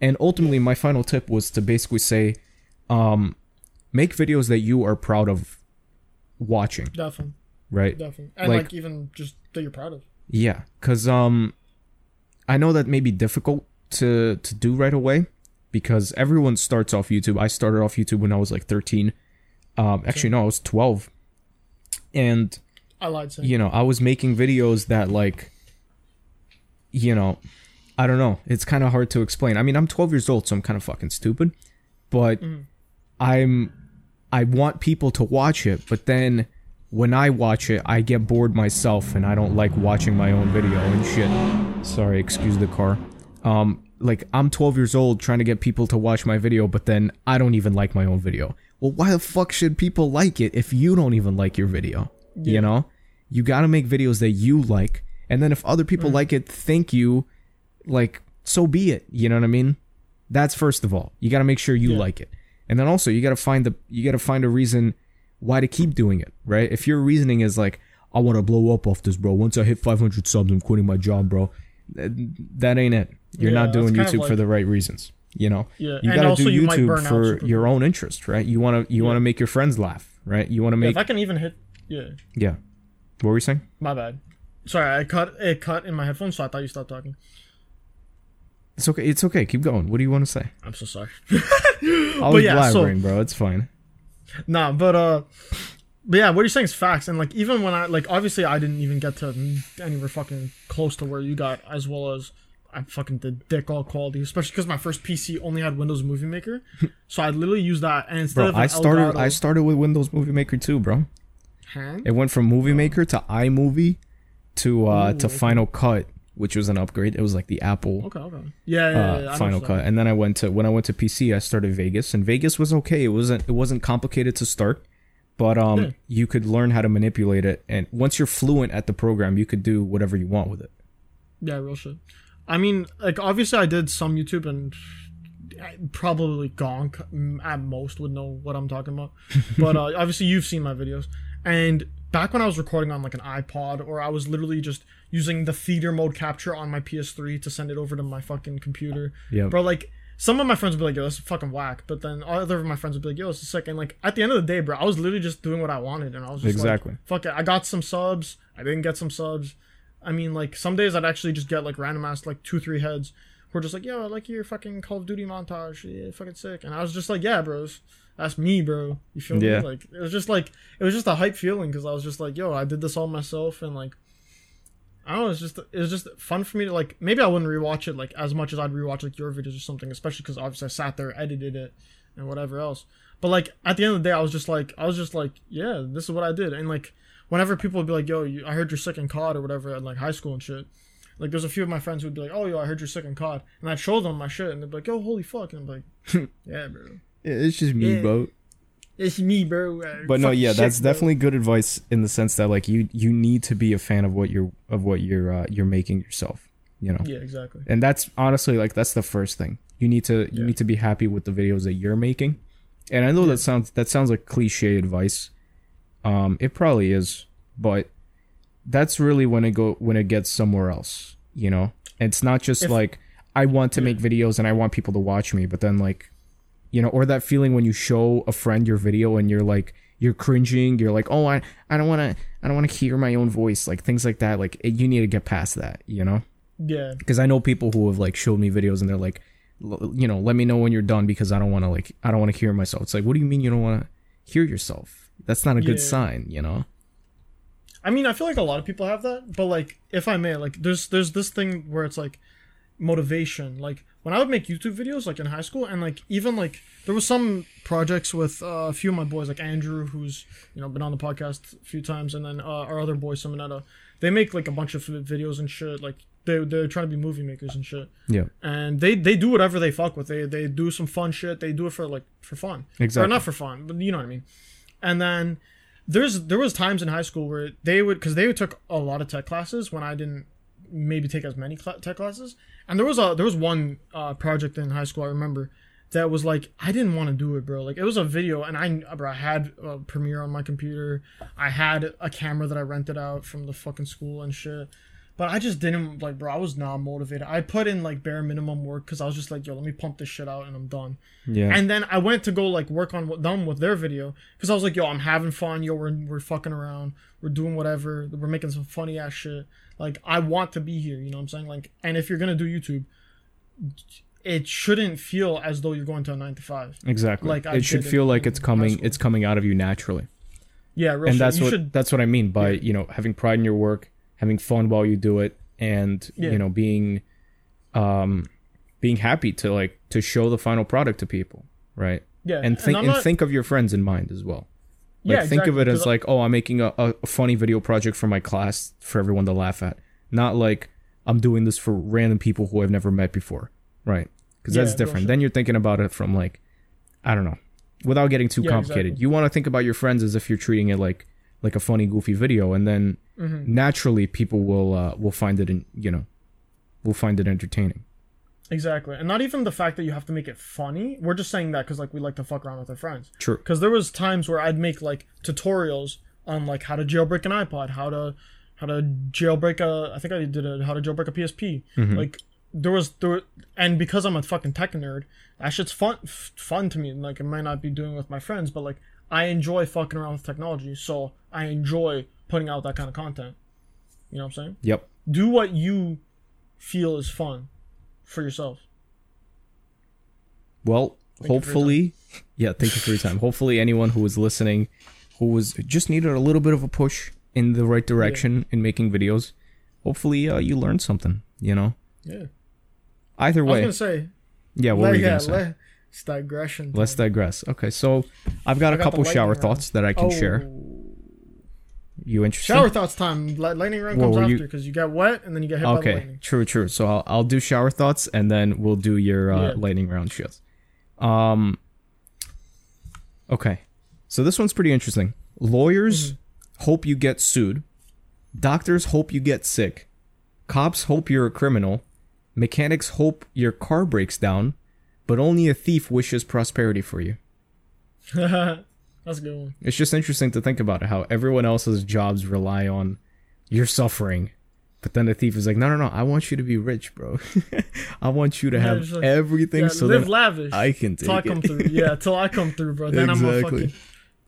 And ultimately, my final tip was to basically say, um, make videos that you are proud of watching, Definitely, right? definitely, and Like- like, even just that you're proud of. Yeah, cuz um I know that may be difficult to to do right away because everyone starts off YouTube. I started off YouTube when I was like 13. Um actually no, I was 12. And I lied saying. you know, I was making videos that like you know, I don't know. It's kind of hard to explain. I mean, I'm 12 years old, so I'm kind of fucking stupid, but I'm I want people to watch it, but then when I watch it, I get bored myself and I don't like watching my own video and shit. Sorry, excuse the car. Um like I'm 12 years old trying to get people to watch my video, but then I don't even like my own video. Well, why the fuck should people like it if you don't even like your video? You know? You got to make videos that you like, and then if other people mm. like it, thank you. Like, so be it. You know what I mean? That's first of all. You got to make sure you Yeah. like it, and then also you got to find the you got to find a reason why to keep doing it. Right? If your reasoning is like, I want to blow up off this, bro. Once I hit 500 subs, I'm quitting my job, bro. Th- That ain't it. You're Yeah, not doing that's kind of YouTube for the right reasons. You know, Yeah, you and gotta also do you might burn YouTube out for your own interest, right? You want to you want to make your friends laugh, right? You want to Yeah, make if I can even hit, yeah, yeah. What were you saying? my bad. Sorry, I cut it cut in my headphones, so I thought you stopped talking. It's okay. It's okay. Keep going. What do you want to say? I'm so sorry. I was yeah, so- bro. It's fine. nah, but uh, but yeah, what you're saying is facts, and like even when I like obviously I didn't even get to anywhere fucking close to where you got, as well as I fucking did dick all quality, especially because my first PC only had Windows Movie Maker, so I literally used that and instead Bro, of I started. Elgato- I started with Windows Movie Maker too, bro. Huh? It went from Movie Maker to iMovie to uh Ooh, to okay. Final Cut, which was an upgrade. It was like the Apple Okay, okay. Yeah, yeah, yeah, uh, yeah, Final Cut, and then I went to when I went to PC, I started Vegas, and Vegas was okay. It wasn't it wasn't complicated to start, but um Yeah. you could learn how to manipulate it, and once you're fluent at the program, you could do whatever you want with it. Yeah, real shit. I mean, like obviously I did some YouTube and probably Gonk at most would know what I'm talking about. but uh, obviously you've seen my videos. And back when I was recording on like an iPod or I was literally just using the theater mode capture on my PS3 to send it over to my fucking computer. Yeah. Bro, like some of my friends would be like, yo, that's fucking whack. But then other of my friends would be like, yo, it's sick. And like at the end of the day, bro, I was literally just doing what I wanted. And I was just Exactly. like, fuck it. I got some subs. I didn't get some subs. I mean, like some days I'd actually just get like random ass like two, three heads who are just like, yo, I like your fucking Call of Duty montage. Yeah, fucking sick. And I was just like, yeah, bros. That's me, bro. You feel Yeah. me? Like it was just like it was just a hype feeling because I was just like, yo, I did this all myself and like I don't know, it's just it was just fun for me to like maybe I wouldn't rewatch it like as much as I'd rewatch like your videos or something, especially because obviously I sat there, edited it, and whatever else. But like at the end of the day, I was just like I was just like, yeah, this is what I did. And like whenever people would be like, yo, you, I heard you're sick in COD or whatever at like high school and shit. Like there's a few of my friends who'd be like, oh yo, I heard you're sick in COD, and I'd show them my shit, and they'd be like, yo, holy fuck, and I'm like, yeah, bro, It's just me, Yeah. bro. it's me, bro. Uh, But no, yeah, sick, that's bro." definitely good advice in the sense that like you you need to be a fan of what you're of what you're uh, you're making yourself. You know. yeah, exactly. and that's honestly like that's the first thing you need to you Yeah. need to be happy with the videos that you're making and i know that sounds that sounds like cliche advice um it probably is but that's really when it go when it gets somewhere else you know it's not just If- like i want to make videos and i want people to watch me but then like you know or that feeling when you show a friend your video and you're like you're cringing you're like oh i i don't want to i don't want to hear my own voice like things like that like it, you need to get past that you know Yeah, because I know people who have like showed me videos and they're like, you know, let me know when you're done because I don't want to like I don't want to hear myself. It's like, what do you mean you don't want to hear yourself? That's not a good Yeah. sign, you know. I mean, I feel like a lot of people have that, but like, if I may, like, there's there's this thing where it's like motivation. Like when I would make YouTube videos, like in high school, and like even like there was some projects with uh, a few of my boys, like Andrew, who's you know been on the podcast a few times, and then uh, our other boy Simonetta. They make like a bunch of videos and shit. Like they they're trying to be movie makers and shit. Yeah, and they they do whatever they fuck with. They they do some fun shit. They do it for like for fun, Exactly. or not for fun, but you know what I mean. And then there's there was times in high school where they would because they took a lot of tech classes when I didn't maybe take as many cl- tech classes. And there was a there was one uh, project in high school I remember that was like I didn't want to do it, bro. Like it was a video, and I bro, I had uh, Premiere on my computer. I had a camera that I rented out from the fucking school and shit. But I just didn't like, bro. I was not motivated. I put in like bare minimum work because I was just like, yo, let me pump this shit out and I'm done. yeah, And then I went to go like work on what them with their video because I was like, yo, I'm having fun. Yo, we're we're fucking around. We're doing whatever. We're making some funny ass shit. Like I want to be here. You know what I'm saying? Like, and if you're gonna do YouTube, it shouldn't feel as though you're going to a nine to five. exactly. like I it should feel like it's coming it's coming out of you naturally, Yeah, real and shit. that's you what should. that's what I mean by you know having pride in your work, having fun while you do it, and Yeah. you know being, um, being happy to like to show the final product to people, right? Yeah, and think I'm and, not- think of your friends in mind as well. Like Yeah, think of exactly, it as like, oh, I'm making a, a funny video project for my class for everyone to laugh at. Not like I'm doing this for random people who I've never met before. Right. Because Yeah, that's different. shit. Then you're thinking about it from like I don't know. Without getting too Yeah, complicated. exactly. You want to think about your friends as if you're treating it like like a funny goofy video and then Mm-hmm. naturally people will uh will find it in you know will find it entertaining Exactly, and not even the fact that you have to make it funny. We're just saying that because like we like to fuck around with our friends. True. Because there was times where I'd make like tutorials on like how to jailbreak an iPod, how to how to jailbreak a. I think I did a how to jailbreak a PSP. Like there was there, and because I'm a fucking tech nerd, that shit's fun f- fun to me. Like I might not be doing with my friends, but like I enjoy fucking around with technology, so I enjoy putting out that kind of content. You know what I'm saying? yep do what you feel is fun for yourself. well your hopefully yeah thank you for your time hopefully anyone who was listening who was just needed a little bit of a push in the right direction in making videos hopefully uh, you learned something you know Yeah. either way. I was gonna say, yeah what let, were you yeah, gonna say let, it's digression. let's digress okay so i've got a got couple shower round. thoughts that i can Oh, share you interested Shower thoughts time. Lightning round comes after because you get wet and then you get hit by Okay, lightning. true, true. So I'll, I'll do shower thoughts and then we'll do your uh, Yeah. lightning round shits. Um. Okay, so this one's pretty interesting. Lawyers Mm-hmm. hope you get sued. Doctors hope you get sick. Cops hope you're a criminal. Mechanics hope your car breaks down, but only a thief wishes prosperity for you. That's a good one. It's just interesting to think about it, how everyone else's jobs rely on your suffering. But then the thief is like, no, no, no, I want you to be rich, bro. I want you to Yeah, have like, everything Yeah, so live that lavish. I can till I come it. through. Yeah, till I come through, bro. Then I'm a Exactly. fucking.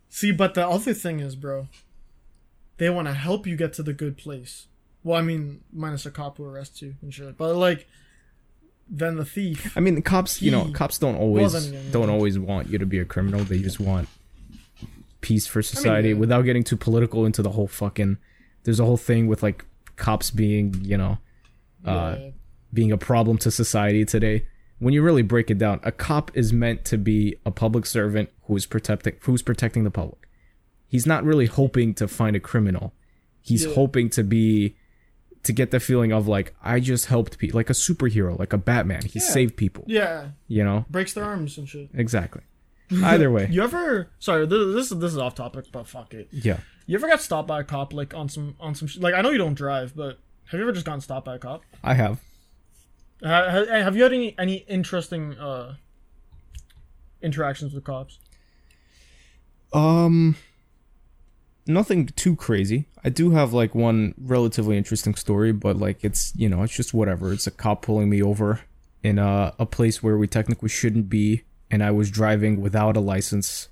See, but the other thing is, bro, they want to help you get to the good place. Well, I mean, minus a cop who arrests you and shit. But like, then the thief. I mean, the cops, you know, cops don't always then again, don't yeah. always want you to be a criminal. They just want peace for society yeah. without getting too political into the whole fucking. There's a whole thing with like cops being, you know, uh, yeah, being a problem to society today. When you really break it down, a cop is meant to be a public servant who is protecting who's protecting the public. He's not really hoping to find a criminal. He's Yeah. hoping to be to get the feeling of like I just helped people, like a superhero, like a Batman. He saved people. yeah, You know breaks their arms and shit. exactly. Either way, You ever? Sorry, this, this is this is off topic, but fuck it. yeah. You ever got stopped by a cop like on some on some sh- like I know you don't drive, but have you ever just gotten stopped by a cop? I have. Ha- ha- Have you had any any interesting uh interactions with cops? Um, nothing too crazy. I do have like one relatively interesting story, but like it's you know it's just whatever. It's a cop pulling me over in a a place where we technically shouldn't be, and I was driving without a license.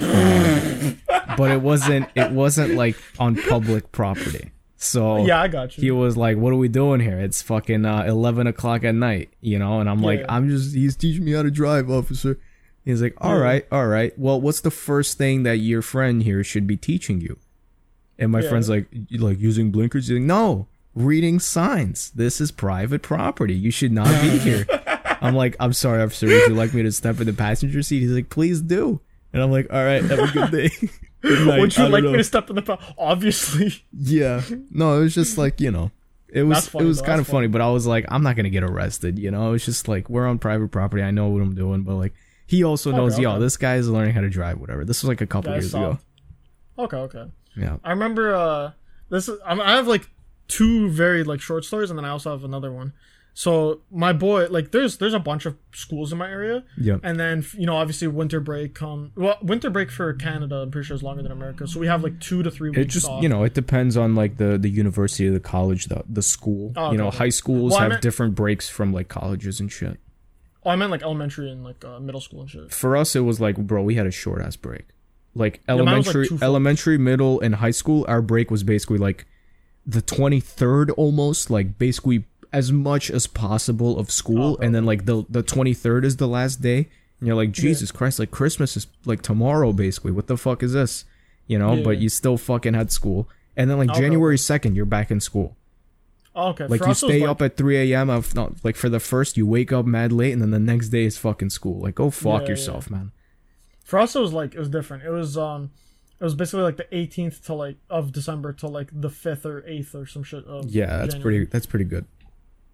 Um, but it wasn't. It wasn't like on public property. So Yeah, I got you. he was like, "What are we doing here? It's fucking uh, eleven o'clock at night, you know." And I'm like, Yeah. "I'm just he's teaching me how to drive, officer." He's like, "All right, all right. Well, what's the first thing that your friend here should be teaching you?" And my Yeah. friend's like, like using blinkers?" He's like, "No, reading signs. This is private property. You should not be here." I'm like, "I'm sorry, officer. Would you like me to step in the passenger seat?" He's like, "Please do." And I'm like, "All right, have a good day." Good night. Would you like know. me to step in the pa- obviously? Yeah. No, it was just like, you know, it was funny, it was though. kind of funny, but I was like, I'm not gonna get arrested, you know? It's just like we're on private property. I know what I'm doing, but like he also oh, knows, yo, okay. this guy is learning how to drive, whatever. This was like a couple years ago. Okay, okay. Yeah. I remember uh this is I'm- have like two very like short stories and then I also have another one. So my boy like there's there's a bunch of schools in my area Yeah. and then you know obviously winter break come well winter break for Canada I'm pretty sure is longer than America so we have like 2 to 3 weeks It just off. you know, it depends on like the the university, the college, the the school. Oh, you know, okay. high schools Well, have meant- different breaks from like colleges and shit. Oh, I meant like elementary and like uh, middle school and shit. For us it was like, bro, we had a short ass break. Like was, like, elementary elementary, middle, and high school, our break was basically like the 23rd almost like basically as much as possible of school oh, and then like the the 23rd is the last day and you're like jesus christ like christmas is like tomorrow basically. What the fuck is this? You know but Yeah. you still fucking had school. And then like Okay. january 2nd you're back in school. Oh, okay. like for you us it was, stay like- up at 3 a.m of not like for the first you wake up mad late and then the next day is fucking school. Like go fuck Yeah, yourself man For us, it was like it was different. It was um, it was basically like the 18th to like of December to like the 5th or 8th or some shit. Of yeah that's January. pretty that's pretty good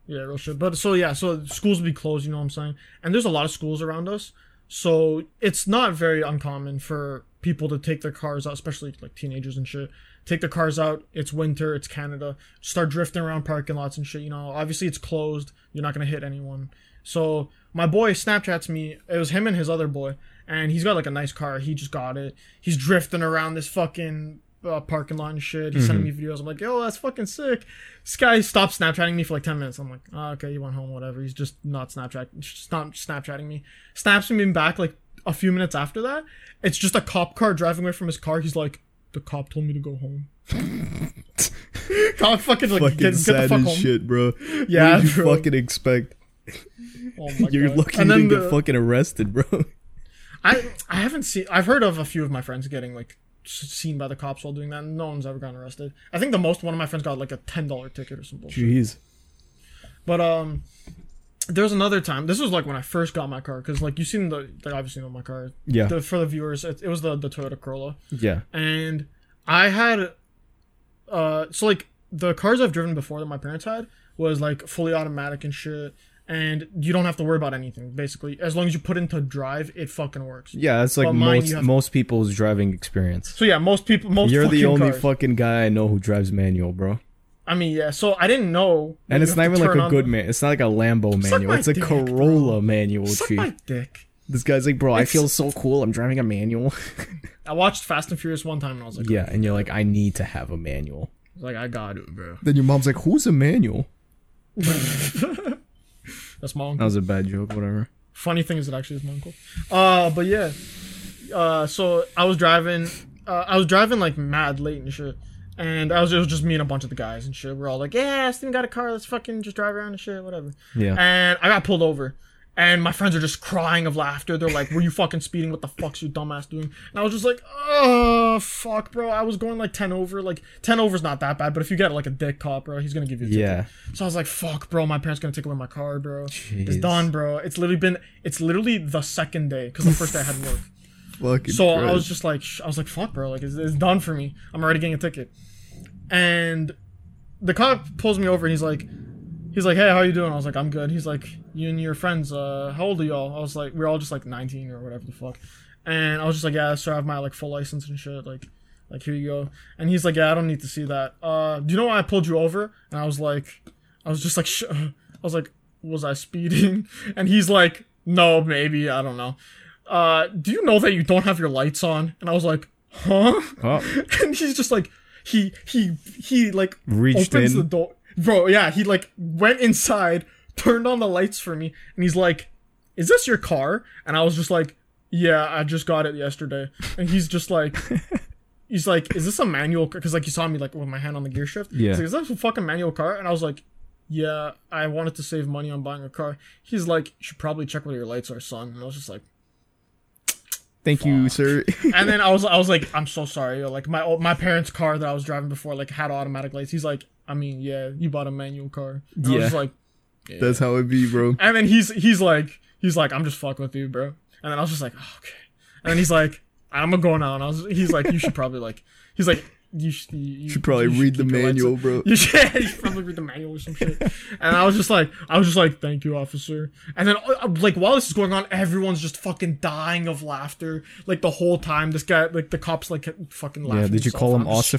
Yeah, real shit. But so yeah, so schools will be closed. You know what I'm saying? And there's a lot of schools around us, so it's not very uncommon for people to take their cars out, especially like teenagers and shit. Take their cars out. It's winter. It's Canada. Start drifting around parking lots and shit. You know, obviously it's closed. You're not gonna hit anyone. So my boy Snapchats me. It was him and his other boy, and he's got like a nice car. He just got it. He's drifting around this fucking uh, parking lot and shit. He's sending me videos. I'm like, yo, that's fucking sick. This guy stopped Snapchatting me for like 10 minutes. I'm like, oh, okay, he went home, whatever. He's just not Snapchat, just not Snapchatting me. Snaps me back like a few minutes after that. It's just a cop car driving away from his car. He's like, the cop told me to go home. cop fucking like, Fucking get, get the sad fuck as home. shit, bro. Yeah, what did you bro. fucking expect? Oh my You're God. lucky And you then didn't get fucking arrested, bro. I I haven't seen. I've heard of a few of my friends getting like seen by the cops while doing that. No one's ever gotten arrested. I think the most one of my friends got like a ten dollar ticket or some bullshit. Jeez. But um, there was another time. This was like when I first got my car because like you seen the like obviously know my car. Yeah. The, for the viewers, it, it was the the Toyota Corolla, Yeah. and I had uh so like the cars I've driven before that my parents had was like fully automatic and shit. And you don't have to worry about anything, basically. As long as you put into drive, it fucking works. Yeah, that's like But mine, most you have- most people's driving experience. So yeah, most people, most You're the fucking only cars. fucking guy I know who drives manual, bro. I mean, yeah. So I didn't know. that And you it's have not to even like turn a on good the- man. It's not like a Lambo Suck manual. my It's a dick, Corolla manual, Suck chief. my dick. This guy's like, bro, I It's- feel so cool. I'm driving a manual. I watched Fast and Furious one time and I was like, yeah, and you're like, I need to have a manual. like I got it, bro. Then your mom's like, who's a manual? That's my uncle. That was a bad joke. Whatever. Funny thing is, it actually is my uncle. Uh, but yeah. Uh, so I was driving. Uh, I was driving like mad late and shit. And I was, it was just me and a bunch of the guys and shit. We're all like, yeah, Steven got a car. Let's fucking just drive around and shit, whatever. Yeah. And I got pulled over. And my friends are just crying of laughter. They're like, were you fucking speeding? What the fuck's your dumbass doing? And I was just like, oh, fuck, bro. I was going like 10 over. Like, 10 over's not that bad. But if you get like a dick cop, bro, he's going to give you a ticket. Yeah. So I was like, fuck, bro. My parents going to take away my car, bro. It's done, bro. It's literally been, it's literally the second day. Because the first day I had work. Fucking So I was just like, sh- I was like, fuck, bro, like it's, it's done for me. I'm already getting a ticket. And the cop pulls me over and he's like, he's like, hey, how you doing? I was like, I'm good. He's like, you and your friends, uh, how old are y'all? I was like, we're all just like 19 or whatever the fuck. And I was just like, yeah, sir, I have my like full license and shit. Like, like here you go. And he's like, yeah, I don't need to see that. Uh, do you know why I pulled you over? And I was like, I was just like, sh- I was like, was I speeding? And he's like, no, maybe, I don't know. Uh, do you know that you don't have your lights on? And I was like, huh? Oh, and he's just like he he he like Reached opens in. the door bro yeah he like went inside turned on the lights for me and he's like is this your car and i was just like yeah i just got it yesterday and he's just like he's like is this a manual because like he saw me like with my hand on the gear shift Yeah. he's like, is this a fucking manual car and i was like yeah i wanted to save money on buying a car he's like you should probably check whether your lights are son and i was just like thank you, sir. and then I was I was like, I'm so sorry. Like my my parents' car that I was driving before like had automatic lights. He's like, I mean, yeah, you bought a manual car. And I was Yeah. just like, That's how it be, bro. and then he's he's like he's like, I'm just fucking with you, bro. And then I was just like, oh, okay. And then he's like, I'm gonna go now. And I was he's like, you should probably like he's like. You should, you, you should probably read the keep lights manual, bro. You should, you should probably read the manual or some shit. And I was just like, I was just like, thank you, officer. And then, uh, like, while this is going on, everyone's just fucking dying of laughter. Like the whole time, this guy, like the cops, like fucking laughing. Yeah, did you call him I'm just-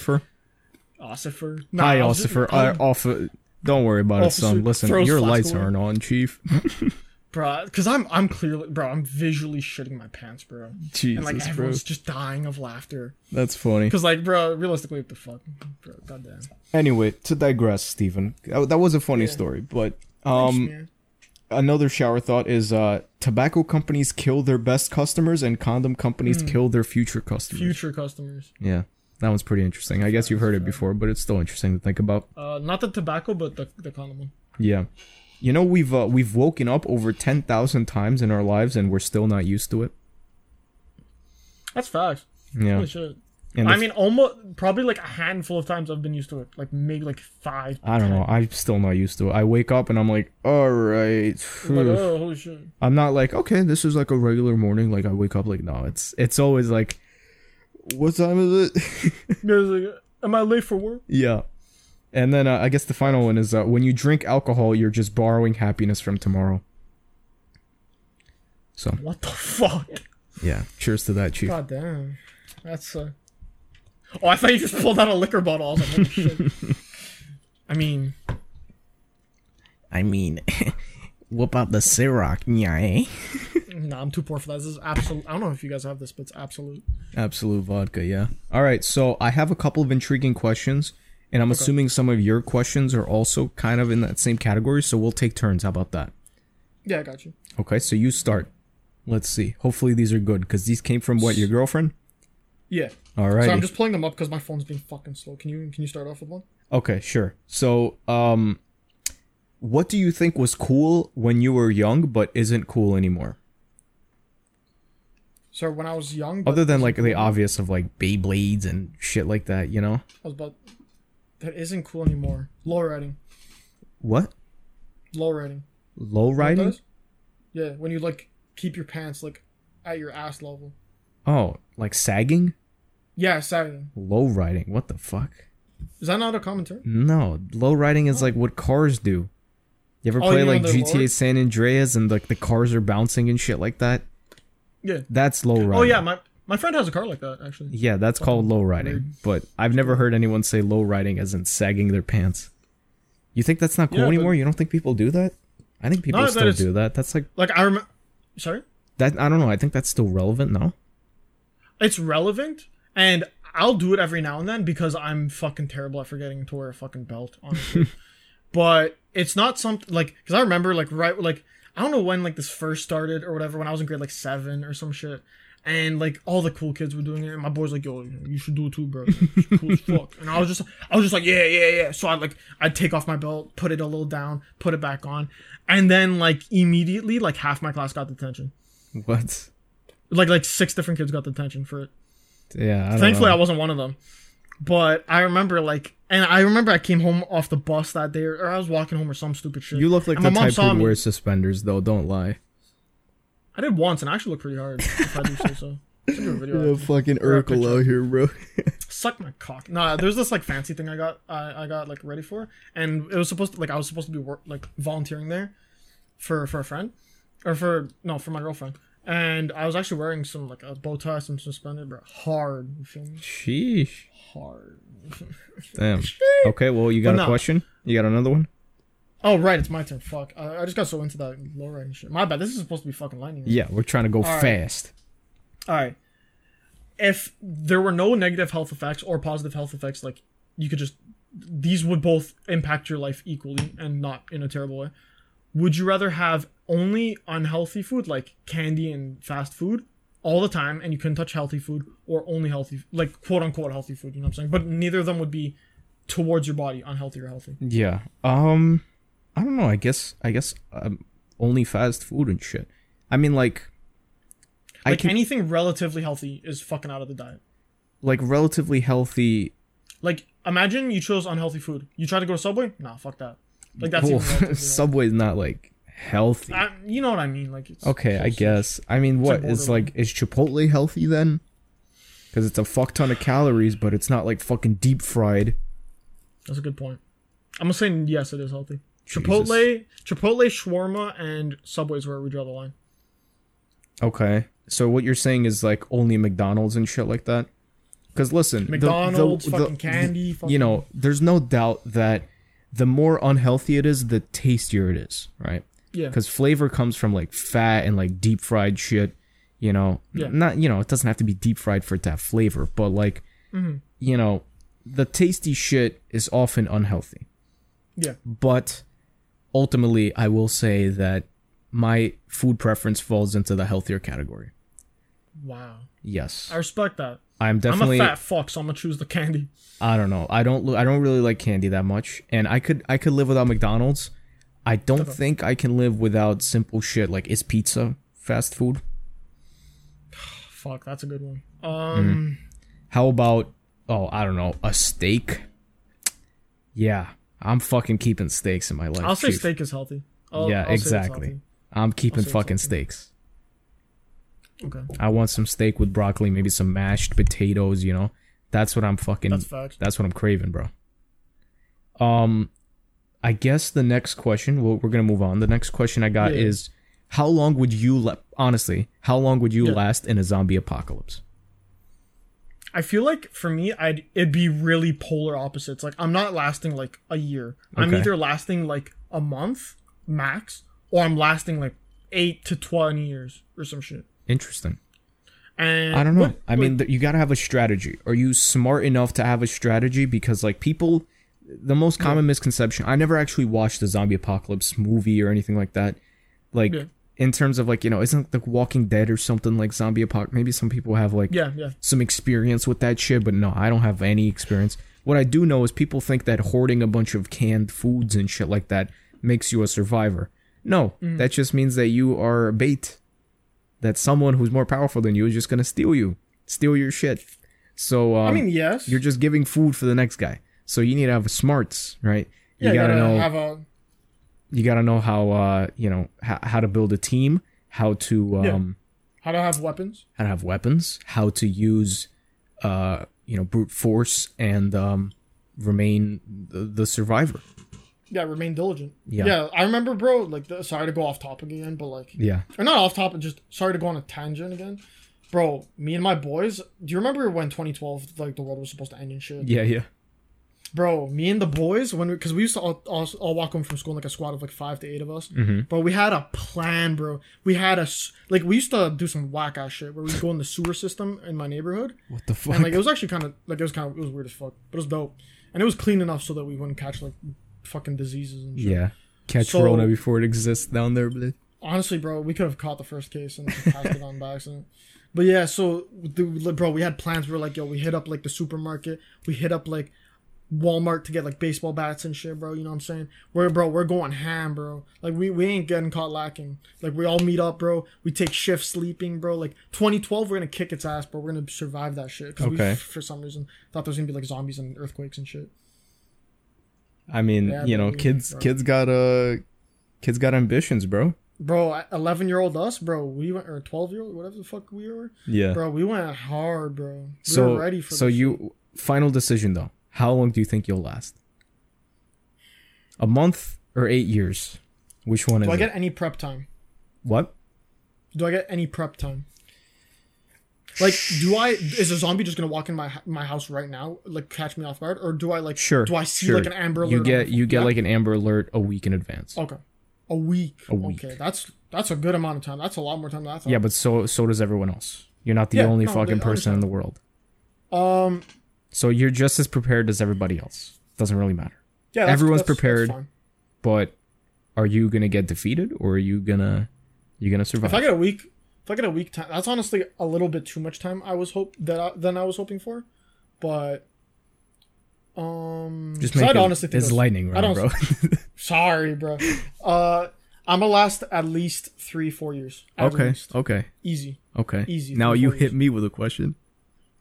Ossifer? Ossifer. Hi, I Ossifer. I Uh, off. Don't worry about it, son. Listen, your lights away. aren't on, chief. bro, because I'm, I'm clearly, bro, I'm visually shitting my pants, bro. Jesus, and like bro. everyone's just dying of laughter. That's funny. Because like, bro, realistically, what the fuck, bro, goddamn. Anyway, to digress, Stephen. That, that was a funny story, but um, man. another shower thought is uh, tobacco companies kill their best customers and condom companies kill their future customers. Future customers. Yeah, that one's pretty interesting. I guess you've heard it before, but it's still interesting to think about. Uh, not the tobacco, but the the condom one. Yeah, you know we've uh, we've woken up over ten thousand times in our lives, and we're still not used to it. That's facts. Yeah, Holy shit. and I mean, almost probably like a handful of times I've been used to it. Like maybe like five. I don't know. I'm still not used to it. I wake up and I'm like, all right. I'm like, oh, holy shit. I'm not like, okay, this is like a regular morning. Like I wake up like, no, it's it's always like, what time is it? There's like, am I late for work? yeah. And then uh, I guess the final one is uh, when you drink alcohol, you're just borrowing happiness from tomorrow. So What the fuck? yeah, cheers to that, chief. God damn. That's uh. Oh, I thought you just pulled out a liquor bottle. I was like, holy shit. I mean, I mean, whoop out the Ciroc, yeah, eh? nah, I'm too poor for that. This is absolute. I don't know if you guys have this, but it's absolute. Absolut vodka, yeah. All right, so I have a couple of intriguing questions, and I'm assuming some of your questions are also kind of in that same category, so we'll take turns. How about that? Yeah, I got you. Okay, so you start. Let's see. Hopefully these are good, because these came from what, your girlfriend? Yeah. All right. So I'm just pulling them up because my phone's being fucking slow. Can you can you start off with one? Okay, sure. So, um, what do you think was cool when you were young, but isn't cool anymore? So when I was young, Other than like the obvious of like Beyblades and shit like that, you know? I was about that isn't cool anymore. Low riding, What? low riding. Low What that riding? Yeah, when you like keep your pants like at your ass level. Oh, like sagging? Yeah, sagging. Low riding. What the fuck? Is that not a commentary? No, low riding is oh. like what cars do. You ever Oh, play you like GTA? San Andreas and like the cars are bouncing and shit like that? Yeah. That's low oh, riding. Oh yeah, my my friend has a car like that actually. Yeah, that's called low riding. But I've never heard anyone say low riding as in sagging their pants. You think that's not cool Yeah, anymore? You don't think people do that? I think people Not that still do that. That's like Like I remember. Sorry. that. I don't know. I think that's still relevant. No. It's relevant, and I'll do it every now and then because I'm fucking terrible at forgetting to wear a fucking belt, honestly. but it's not something like because I remember like right like I don't know when like this first started or whatever when I was in grade like seven or some shit. And like all the cool kids were doing it, and my boy's like, "Yo, you should do it too, bro. It's cool as fuck." And I was just, I was just like, "Yeah, yeah, yeah." So I like, I'd take off my belt, put it a little down, put it back on, and then like immediately, like half my class got detention. What? Like like six different kids got detention for it. Yeah. I don't Thankfully, know. I wasn't one of them. But I remember like, and I remember I came home off the bus that day, or I was walking home or some stupid shit. You look like And the my type who wears suspenders, though. Don't lie. I did once, and I actually look pretty hard. if I do say so. I'll send a video fucking Urkel out here, bro. Suck my cock. Nah, there's this like fancy thing I got. I, I got like ready for, and it was supposed to like I was supposed to be work like volunteering there, for for a friend, or for no for my girlfriend. And I was actually wearing some like a bow tie, some suspended, but Hard, you feel me? Sheesh. Hard. Damn. Okay. Well, you got a question? You got another one? Oh right, it's my turn. Fuck. I, I just got so into that low riding shit. My bad. This is supposed to be fucking lightning. Yeah, we're trying to go right. fast. All right. If there were no negative health effects or positive health effects, like you could just these would both impact your life equally and not in a terrible way. Would you rather have only unhealthy food like candy and fast food all the time and you couldn't touch healthy food or only healthy like quote unquote healthy food, you know what I'm saying? But neither of them would be towards your body unhealthy or healthy. Yeah. Um, I don't know. I guess. I guess. Um, only fast food and shit. I mean, like. Like can anything relatively healthy is fucking out of the diet. like relatively healthy. Like imagine you chose unhealthy food. You try to go to Subway? Nah, fuck that. Like that's Well, Subway's not like healthy. I, you know what I mean? Like it's Okay, I guess. I mean, what is like is Chipotle healthy then? Because it's a fuck ton of calories, but it's not like fucking deep fried. That's a good point. I'm gonna say yes, it is healthy. Jesus. Chipotle, Chipotle, shawarma, and Subway's where we draw the line. Okay, so what you're saying is like only McDonald's and shit like that. Because listen, the- the- McDonald's, the- fucking candy, fucking, you know, there's no doubt that the more unhealthy it is, the tastier it is, right? yeah, Because flavor comes from like fat and like deep fried shit. You know, Yeah. not you know, it doesn't have to be deep fried for it to have flavor, but like, Mm-hmm. you know, the tasty shit is often unhealthy. yeah. But ultimately, I will say that my food preference falls into the healthier category. Wow, Yes, I respect that. I'm definitely. I'm a fat fuck, so I'm gonna choose the candy. I don't know. I don't. I don't really like candy that much, and I could. I could live without McDonald's. I don't think I can live without simple shit like is pizza fast food. Fuck, that's a good one. Um, How about oh I don't know a steak? Yeah, I'm fucking keeping steaks in my life. I'll say chief. steak is healthy. I'll, yeah, I'll exactly. healthy. I'm keeping fucking steaks. Okay, I want some steak with broccoli, maybe some mashed potatoes. You know, that's what I'm fucking. that's facts. That's what I'm craving, bro. Um, I guess the next question. Well, we're gonna move on. The next question I got Yeah. is, how long would you la- honestly? How long would you Yeah. last in a zombie apocalypse? I feel like for me, I'd it'd be really polar opposites. Like I'm not lasting like a year. I'm either lasting like a month max, or I'm lasting like eight to twenty years or some shit. Interesting. And I don't know. what- I mean, th- you got to have a strategy. Are you smart enough to have a strategy? Because like people, the most common misconception. I never actually watched the zombie apocalypse movie or anything like that. Like Yeah. in terms of like you know, isn't like Walking Dead or something like zombie apocalypse? Maybe some people have like yeah, yeah, some experience with that shit, but no, I don't have any experience. What I do know is people think that hoarding a bunch of canned foods and shit like that makes you a survivor. No, Mm. that just means that you are a bait. That someone who's more powerful than you is just gonna steal you, steal your shit. So um, I mean, yes. you're just giving food for the next guy. So you need to have smarts, right? yeah, you gotta, know have a you gotta know how uh you know how, how to build a team, how to um Yeah. how to have weapons. how to have weapons, how to use, uh, you know, brute force, and um, remain the, the survivor. Yeah, remain diligent. Yeah. yeah. I remember, bro. Like, the, sorry to go off topic again, but like, Yeah. or not off topic. Just sorry to go on a tangent again, bro. Me and my boys. Do you remember when 2012, like the world was supposed to end and shit? Yeah, yeah. bro me and the boys when because we, used to all, all, all walk home from school in like a squad of like five to eight of us Mm-hmm. bro we had a plan bro we had a like we used to do some whack ass shit where we go in the sewer system in my neighborhood What the fuck? and like it was actually kind of like it was kind of it was weird as fuck but it was dope and it was clean enough so that we wouldn't catch like fucking diseases and shit. yeah. Catch So- Rona before it exists down there, but honestly bro we could have caught the first case and passed it on by accident but yeah so the, bro we had plans we were like yo we hit up like the supermarket we hit up like Walmart to get like baseball bats and shit, bro. You know what I'm saying? We're bro, we're going ham, bro. Like we, we ain't getting caught lacking. Like we all meet up, bro. We take shift sleeping, bro. Like 2012, we're gonna kick its ass, bro. We're gonna survive that shit because Okay. we, for some reason, thought there was gonna be like zombies and earthquakes and shit. I mean, Yeah, you know, kids, bro. kids got uh, kids got ambitions, bro. Bro, 11 year old us, bro. We went or 12 year old, whatever the fuck we were, Yeah. bro. We went hard, bro. We so, were ready for. so you final decision though. How long do you think you'll last? A month or eight years? Which one shit. is Do I it? get any prep time? what? Do I get any prep time? Like, do I? Is a zombie just gonna walk in my my house right now, like catch me off guard, or do I like? Sure. Do I see sure. like an amber alert? You get you get Yeah? like an amber alert a week in advance. okay, a week. A week. Okay, that's that's a good amount of time. That's a lot more time than I thought. Yeah, but so so does everyone else. You're not the Yeah, only no, fucking person in the world. Um. So you're just as prepared as everybody else. Doesn't really matter. Yeah. That's, Everyone's that's- that's prepared. fine. But are you gonna get defeated or are you gonna you gonna survive? If I get a week, if I get a week time, that's honestly a little bit too much time. I was hope that I, than I was hoping for, but um, just make I'd it, honestly think it's lightning I round, don't- bro. Sorry, bro. Uh, I'm gonna last at least three, four years. Okay, least. okay, easy. okay. Easy, Now you hit years. me with a question,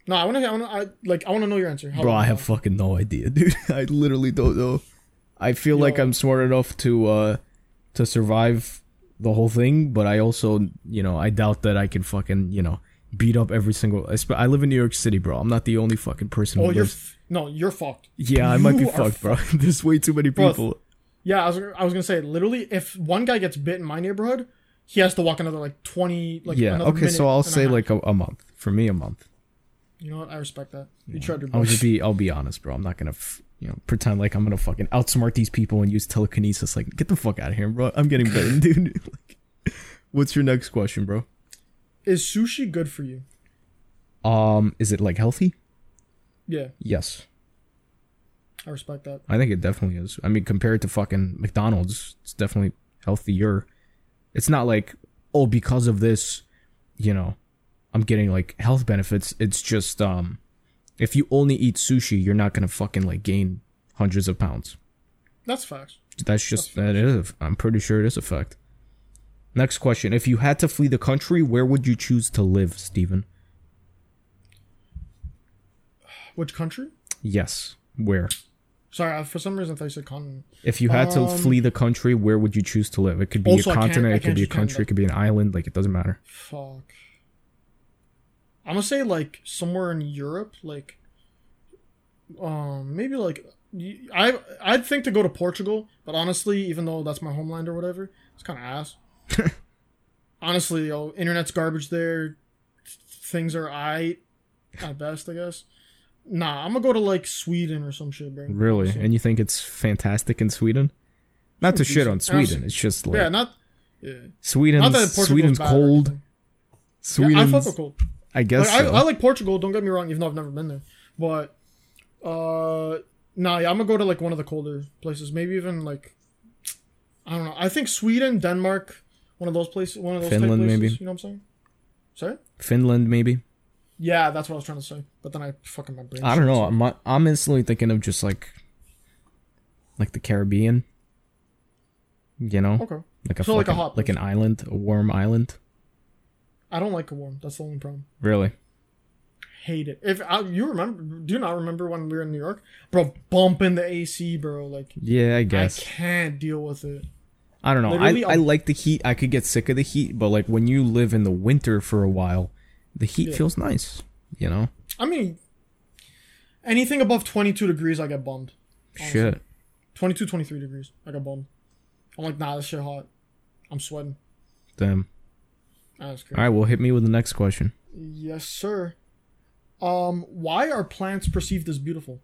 No, I wanna, I wanna, I like, I wanna know your answer. How bro. I have fucking no idea, dude. I literally don't know. I feel like I'm smart enough to uh to survive the whole thing, but I also, you know, I doubt that I can fucking, you know, beat up every single. I live in New York City, bro. I'm not the only fucking person. Oh, who you're lives- f- no, you're fucked. Yeah, I might be You are fucked, bro. There's way too many Bro, people. Yeah, I was, I was gonna say, literally, if one guy gets bit in my neighborhood, he has to walk another like twenty, like yeah. another Okay, so I'll say like a, a month. For me, a month. you know what? I respect that. You tried your I'll just be. I'll be honest, bro. I'm not gonna, f- you know, pretend like I'm gonna fucking outsmart these people and use telekinesis. Like, get the fuck out of here, bro. I'm getting bitten, dude. like, what's your next question, bro? Is sushi good for you? Um, is it like healthy? Yeah, Yes, I respect that. I think it definitely is. I mean, compared to fucking McDonald's, it's definitely healthier. It's not like, oh, because of this, you know, I'm getting like health benefits. It's just, um, if you only eat sushi, you're not gonna fucking like gain hundreds of pounds. That's facts. That's just that is. I'm pretty sure it is a fact. Next question: If you had to flee the country, where would you choose to live, Stephen? Which country? Yes, where? Sorry, for some reason I thought you said continent. If you had to Um, flee the country, where would you choose to live? It could be Also, a continent, it could be a country, it could be an island. Like it doesn't matter. Fuck. I'm gonna say like somewhere in Europe, like, um, maybe like I I'd think to go to Portugal, but honestly, even though that's my homeland or whatever, it's kind of ass. honestly, yo, internet's garbage there. Things are I. at best, I guess. Nah, I'm gonna go to like Sweden or some shit, bro. Really? Honestly. And you think it's fantastic in Sweden? Not to shit on Sweden. It's just like yeah, not. Yeah. Sweden. Not Sweden's cold. Sweden. Yeah, I fuck with cold. I guess Like, so. I, I like Portugal. Don't get me wrong, even though I've never been there. But uh, nah, yeah, I'm gonna go to like one of the colder places. Maybe even like I don't know. I think Sweden, Denmark, one of those places. One of those Finland, places, maybe. You know what I'm saying? Sorry. Finland, maybe. Yeah, that's what I was trying to say. But then I fucking my brain. I don't know. I'm I'm instantly thinking of just like like the Caribbean. You know, Okay. like a So, like a fucking- hot like an island, a warm island. I don't like a warm. That's the only problem. Really? Hate it. If I, you remember, do you not remember when we were in New York, bro? Bumping the AC, bro. Like Yeah, I guess I can't deal with it. I, don't know. literally, I I like the heat. I could get sick of the heat, but like when you live in the winter for a while, the heat Yeah. feels nice. You know? I mean, anything above 22 degrees, I get bummed. Shit. 22, 23 degrees, I get bummed. I'm like, nah, this shit hot. I'm sweating. Damn. That's great. All right. Well, hit me with the next question. Yes, sir. Um, why are plants perceived as beautiful?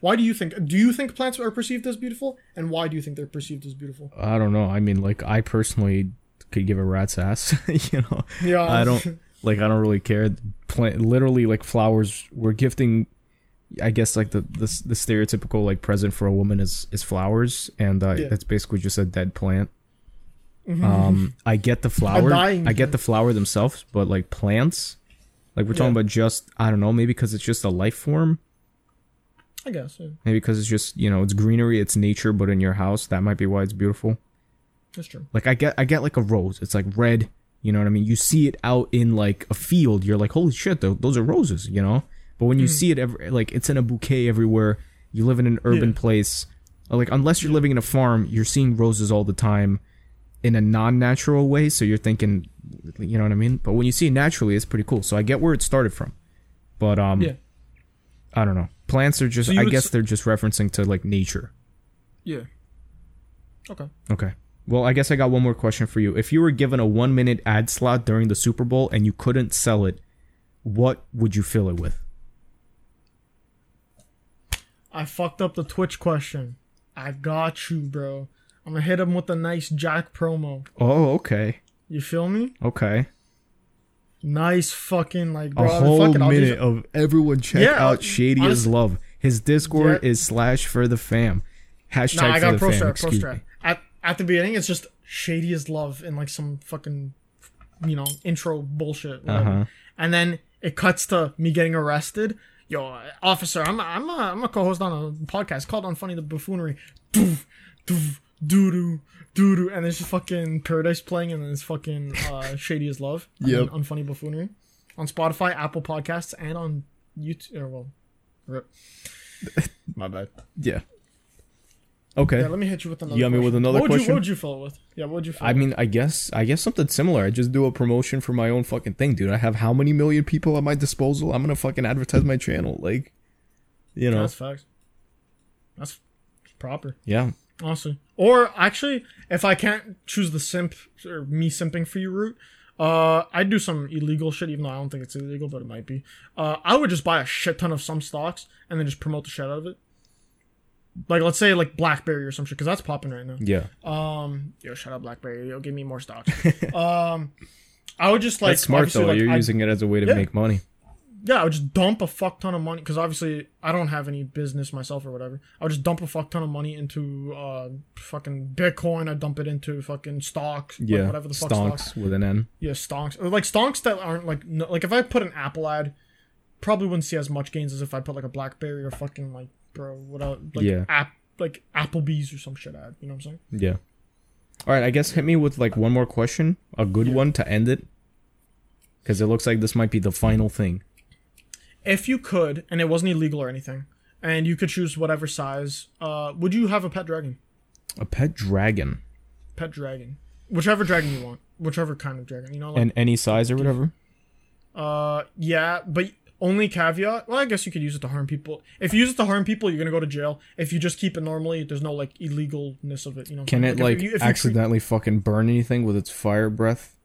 Why do you think? Do you think plants are perceived as beautiful? And why do you think they're perceived as beautiful? I don't know. I mean, like I personally could give a rat's ass. you know. Yeah, I don't like. I don't really care. Plant literally like flowers. We're gifting. I guess like the the, the stereotypical like present for a woman is is flowers, and uh, Yeah. that's basically just a dead plant. Um, I get the flower. I get the flower themselves, but like plants, like we're talking Yeah. about just I don't know, maybe because it's just a life form. I guess. Yeah, Maybe because it's just you know it's greenery, it's nature, but in your house, that might be why it's beautiful. that's true. Like I get I get like a rose. It's like red. You know what I mean? You see it out in like a field. You're like, holy shit, those are roses. You know. But when you see it, every, like it's in a bouquet everywhere. You live in an urban Yeah. place. Like unless you're living in a farm, you're seeing roses all the time, in a non-natural way. So you're thinking, you know what I mean? But when you see it naturally, it's pretty cool. So I get where it started from. But um, Yeah. I don't know. Plants are just so i guess s- they're just referencing to like nature. Yeah. Okay. Okay. Well, I guess I got one more question for you. If you were given a one minute ad slot during the Super Bowl and you couldn't sell it, what would you fill it with? I fucked up the Twitch question. I got you, bro. I'm gonna hit him with a nice Jack promo. Oh, okay. You feel me? Okay. Nice fucking like A bro. whole fuck it, I'll do minute some- of everyone check Yeah, out Shady as Love. His Discord Yeah. is slash for the fam. Hashtag Nah, I got pro fam. strat, pro me. At at the beginning, it's just shady as love and like some fucking, you know, intro bullshit. Uh-huh. And then it cuts to me getting arrested. Yo, officer, I'm a, I'm a, I'm a co-host on a podcast called Unfunny the Buffoonery. Doof, doof, doo doo, doo doo, and there's fucking Paradise playing, and then it's fucking uh, Shady as Love. Yep. Unfunny Buffoonery on Spotify, Apple Podcasts, and on YouTube. Or well, rip. My bad. Yeah. Okay. Yeah, let me hit you with another. You got me with another what would You, question? what would you fill it with? Yeah, what would you fill? I it mean, I guess I guess something similar. I just do a promotion for my own fucking thing, dude. I have how many million people at my disposal? I'm gonna fucking advertise my channel, like, you know, that's facts. That's proper, yeah. Honestly. Or actually, if I can't choose the simp or me simping for you route, uh, I'd do some illegal shit. Even though I don't think it's illegal, but it might be. Uh, I would just buy a shit ton of some stocks and then just promote the shit out of it. Like let's say like BlackBerry or some shit, because that's popping right now. Yeah. Um, yo, shut up, BlackBerry. Yo, give me more stocks. um, I would just like That's smart though. like, You're I'd- using it as a way to Yeah. make money. Yeah, I would just dump a fuck ton of money because obviously I don't have any business myself or whatever. I would just dump a fuck ton of money into uh fucking Bitcoin. I dump it into fucking stocks, like, Yeah. whatever the fuck stocks. With an N. Yeah, stonks. Or like stonks that aren't like no, like if I put an Apple ad, probably wouldn't see as much gains as if I put like a BlackBerry or fucking like bro without like Yeah. app like Applebee's or some shit ad. You know what I'm saying? Yeah. All right. I guess hit me with like one more question, a good one to end it, because it looks like this might be the final thing. If you could, and it wasn't illegal or anything, and you could choose whatever size, uh, would you have a pet dragon? A pet dragon Pet dragon, whichever dragon you want, whichever kind of dragon. You know, like and any size or whatever. Uh, yeah, but only caveat. Well, I guess you could use it to harm people. If you use it to harm people, you're gonna go to jail. If you just keep it normally, there's no like illegalness of it. You know. Can it like if you- you treat- accidentally fucking burn anything with its fire breath?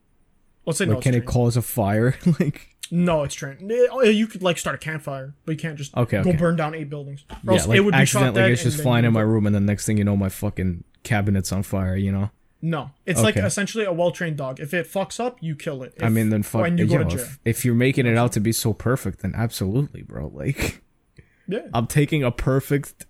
let's say Like, no. can it cause a fire? like, No, it's trained. Eh, oh, You could like start a campfire, but you can't just Okay, go okay. burn down eight buildings. Or Yeah, else like it would be shot accidentally it's just flying in my room, and then next thing you know, my fucking cabinet's on fire. You know. No, it's like essentially a well-trained dog. If it fucks up, you kill it. I mean, then fuck. when you go yo, to jail. if, if you're making it out to be so perfect, then absolutely, bro. Like, Yeah. I'm taking a perfect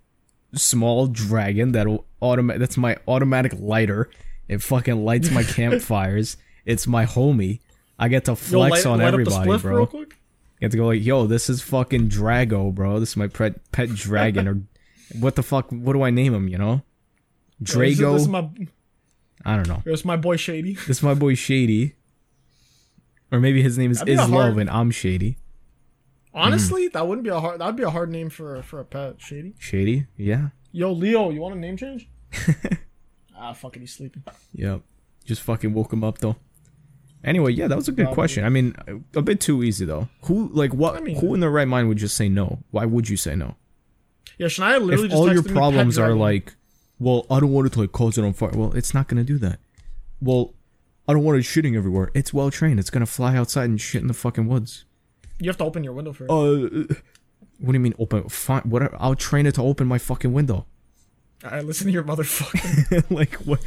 small dragon that'll automatic. That's my automatic lighter. It fucking lights my campfires. It's my homie. I get to Yo, flex light- on light everybody, bro. real quick. Get to go like, yo, this is fucking Drago, bro. This is my pet pet dragon, or what the fuck? What do I name him? You know, This is, this is Drago. my I don't know. is my boy Shady. This is my boy Shady, or maybe his name is That'd be a Is hard- Love, and I'm Shady. Honestly, that wouldn't be a hard. That'd be a hard name for for a pet. Shady. Shady, yeah, Yo, Leo, you want a name change? ah, fucking, he's sleeping. yep. Just fucking woke him up though. Anyway, yeah, that was a good question. I mean, a bit too easy though. Who like what? I mean- who in their right mind would just say no? Why would you say no? Yeah, Shania literally if just all your texted me, "Pet problems are like, well, I don't want it to like cause it on fire. Well, it's not gonna do that. Well, I don't want it shitting everywhere. It's well trained. It's gonna fly outside and shit in the fucking woods. you have to open your window first. Uh, what do you mean open? Fine, whatever. I'll train it to open my fucking window. Right, listen to your motherfucker. like what?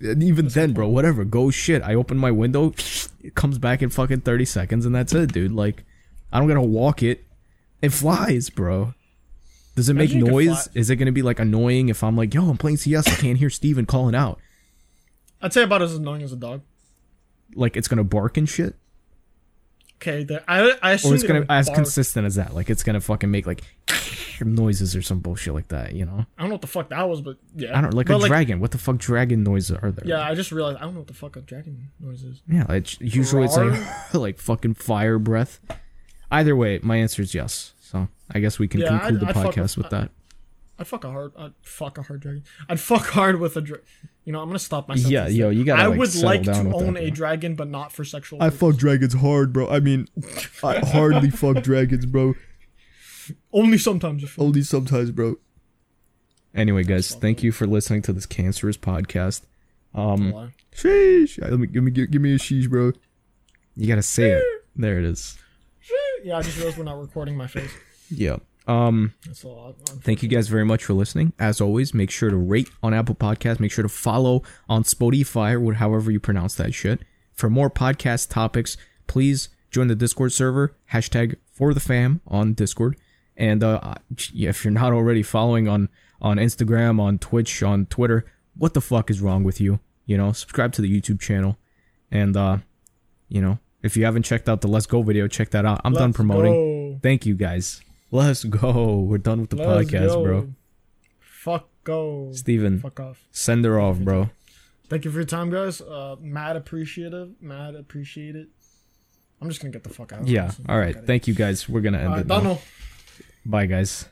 And even then, bro, whatever. Go shit. I open my window. It comes back in fucking thirty seconds, and that's it, dude. Like, I don't gotta walk it. It flies, bro. Does it make Imagine you could noise? Is it gonna be like annoying if I'm like, yo, I'm playing CS, I can't hear Steven calling out? I'd say about as annoying as a dog. Like it's gonna bark and shit, Okay, the, I I assume or it's gonna as bark. consistent as that. Like it's gonna fucking make like noises or some bullshit like that. You know? I don't know what the fuck that was, but yeah. I don't like but a dragon. What the fuck dragon noises are there? Yeah, I just realized I don't know what the fuck a dragon noise is. Yeah, it's usually it's like like fucking fire breath. Either way, my answer is yes. So I guess we can Yeah, conclude I'd- the I'd podcast with- with that. I'd fuck a hard. I'd fuck a hard dragon. I'd fuck hard with a dragon. You know, I'm gonna stop myself. Yeah, yo, you gotta, I like, would like down to with that, own a bro. dragon, but not for sexual. I purposes. Fuck dragons hard, bro. I mean, I hardly fuck dragons, bro. Only sometimes. If Only sometimes, bro. Anyway, guys, thank you for listening to this cancerous podcast. Um, sheesh. Let me give me give, give me a sheesh, bro. You gotta say it. There it is. yeah, I just realized we're not recording my face. Yeah. Um. That's all. I'm- Thank you guys very much for listening. As always, make sure to rate on Apple Podcasts. Make sure to follow on Spotify or however you pronounce that shit. For more podcast topics, please join the Discord server. Hashtag for the fam on Discord. And uh, if you're not already following on on Instagram, on Twitch, on Twitter, what the fuck is wrong with you? You know, subscribe to the YouTube channel. And uh, you know, if you haven't checked out the Let's Go video, check that out. I'm done Let's promoting. go. Thank you guys. Let's go. We're done with the Let's podcast, go. bro. Fuck go. Steven, Fuck off. send her off, bro. Thank you for your time, guys. Uh, mad appreciative. Mad appreciate it. I'm just gonna get the fuck out. Yeah. All right. Thank you guys. We're gonna end it. now. Bye, guys.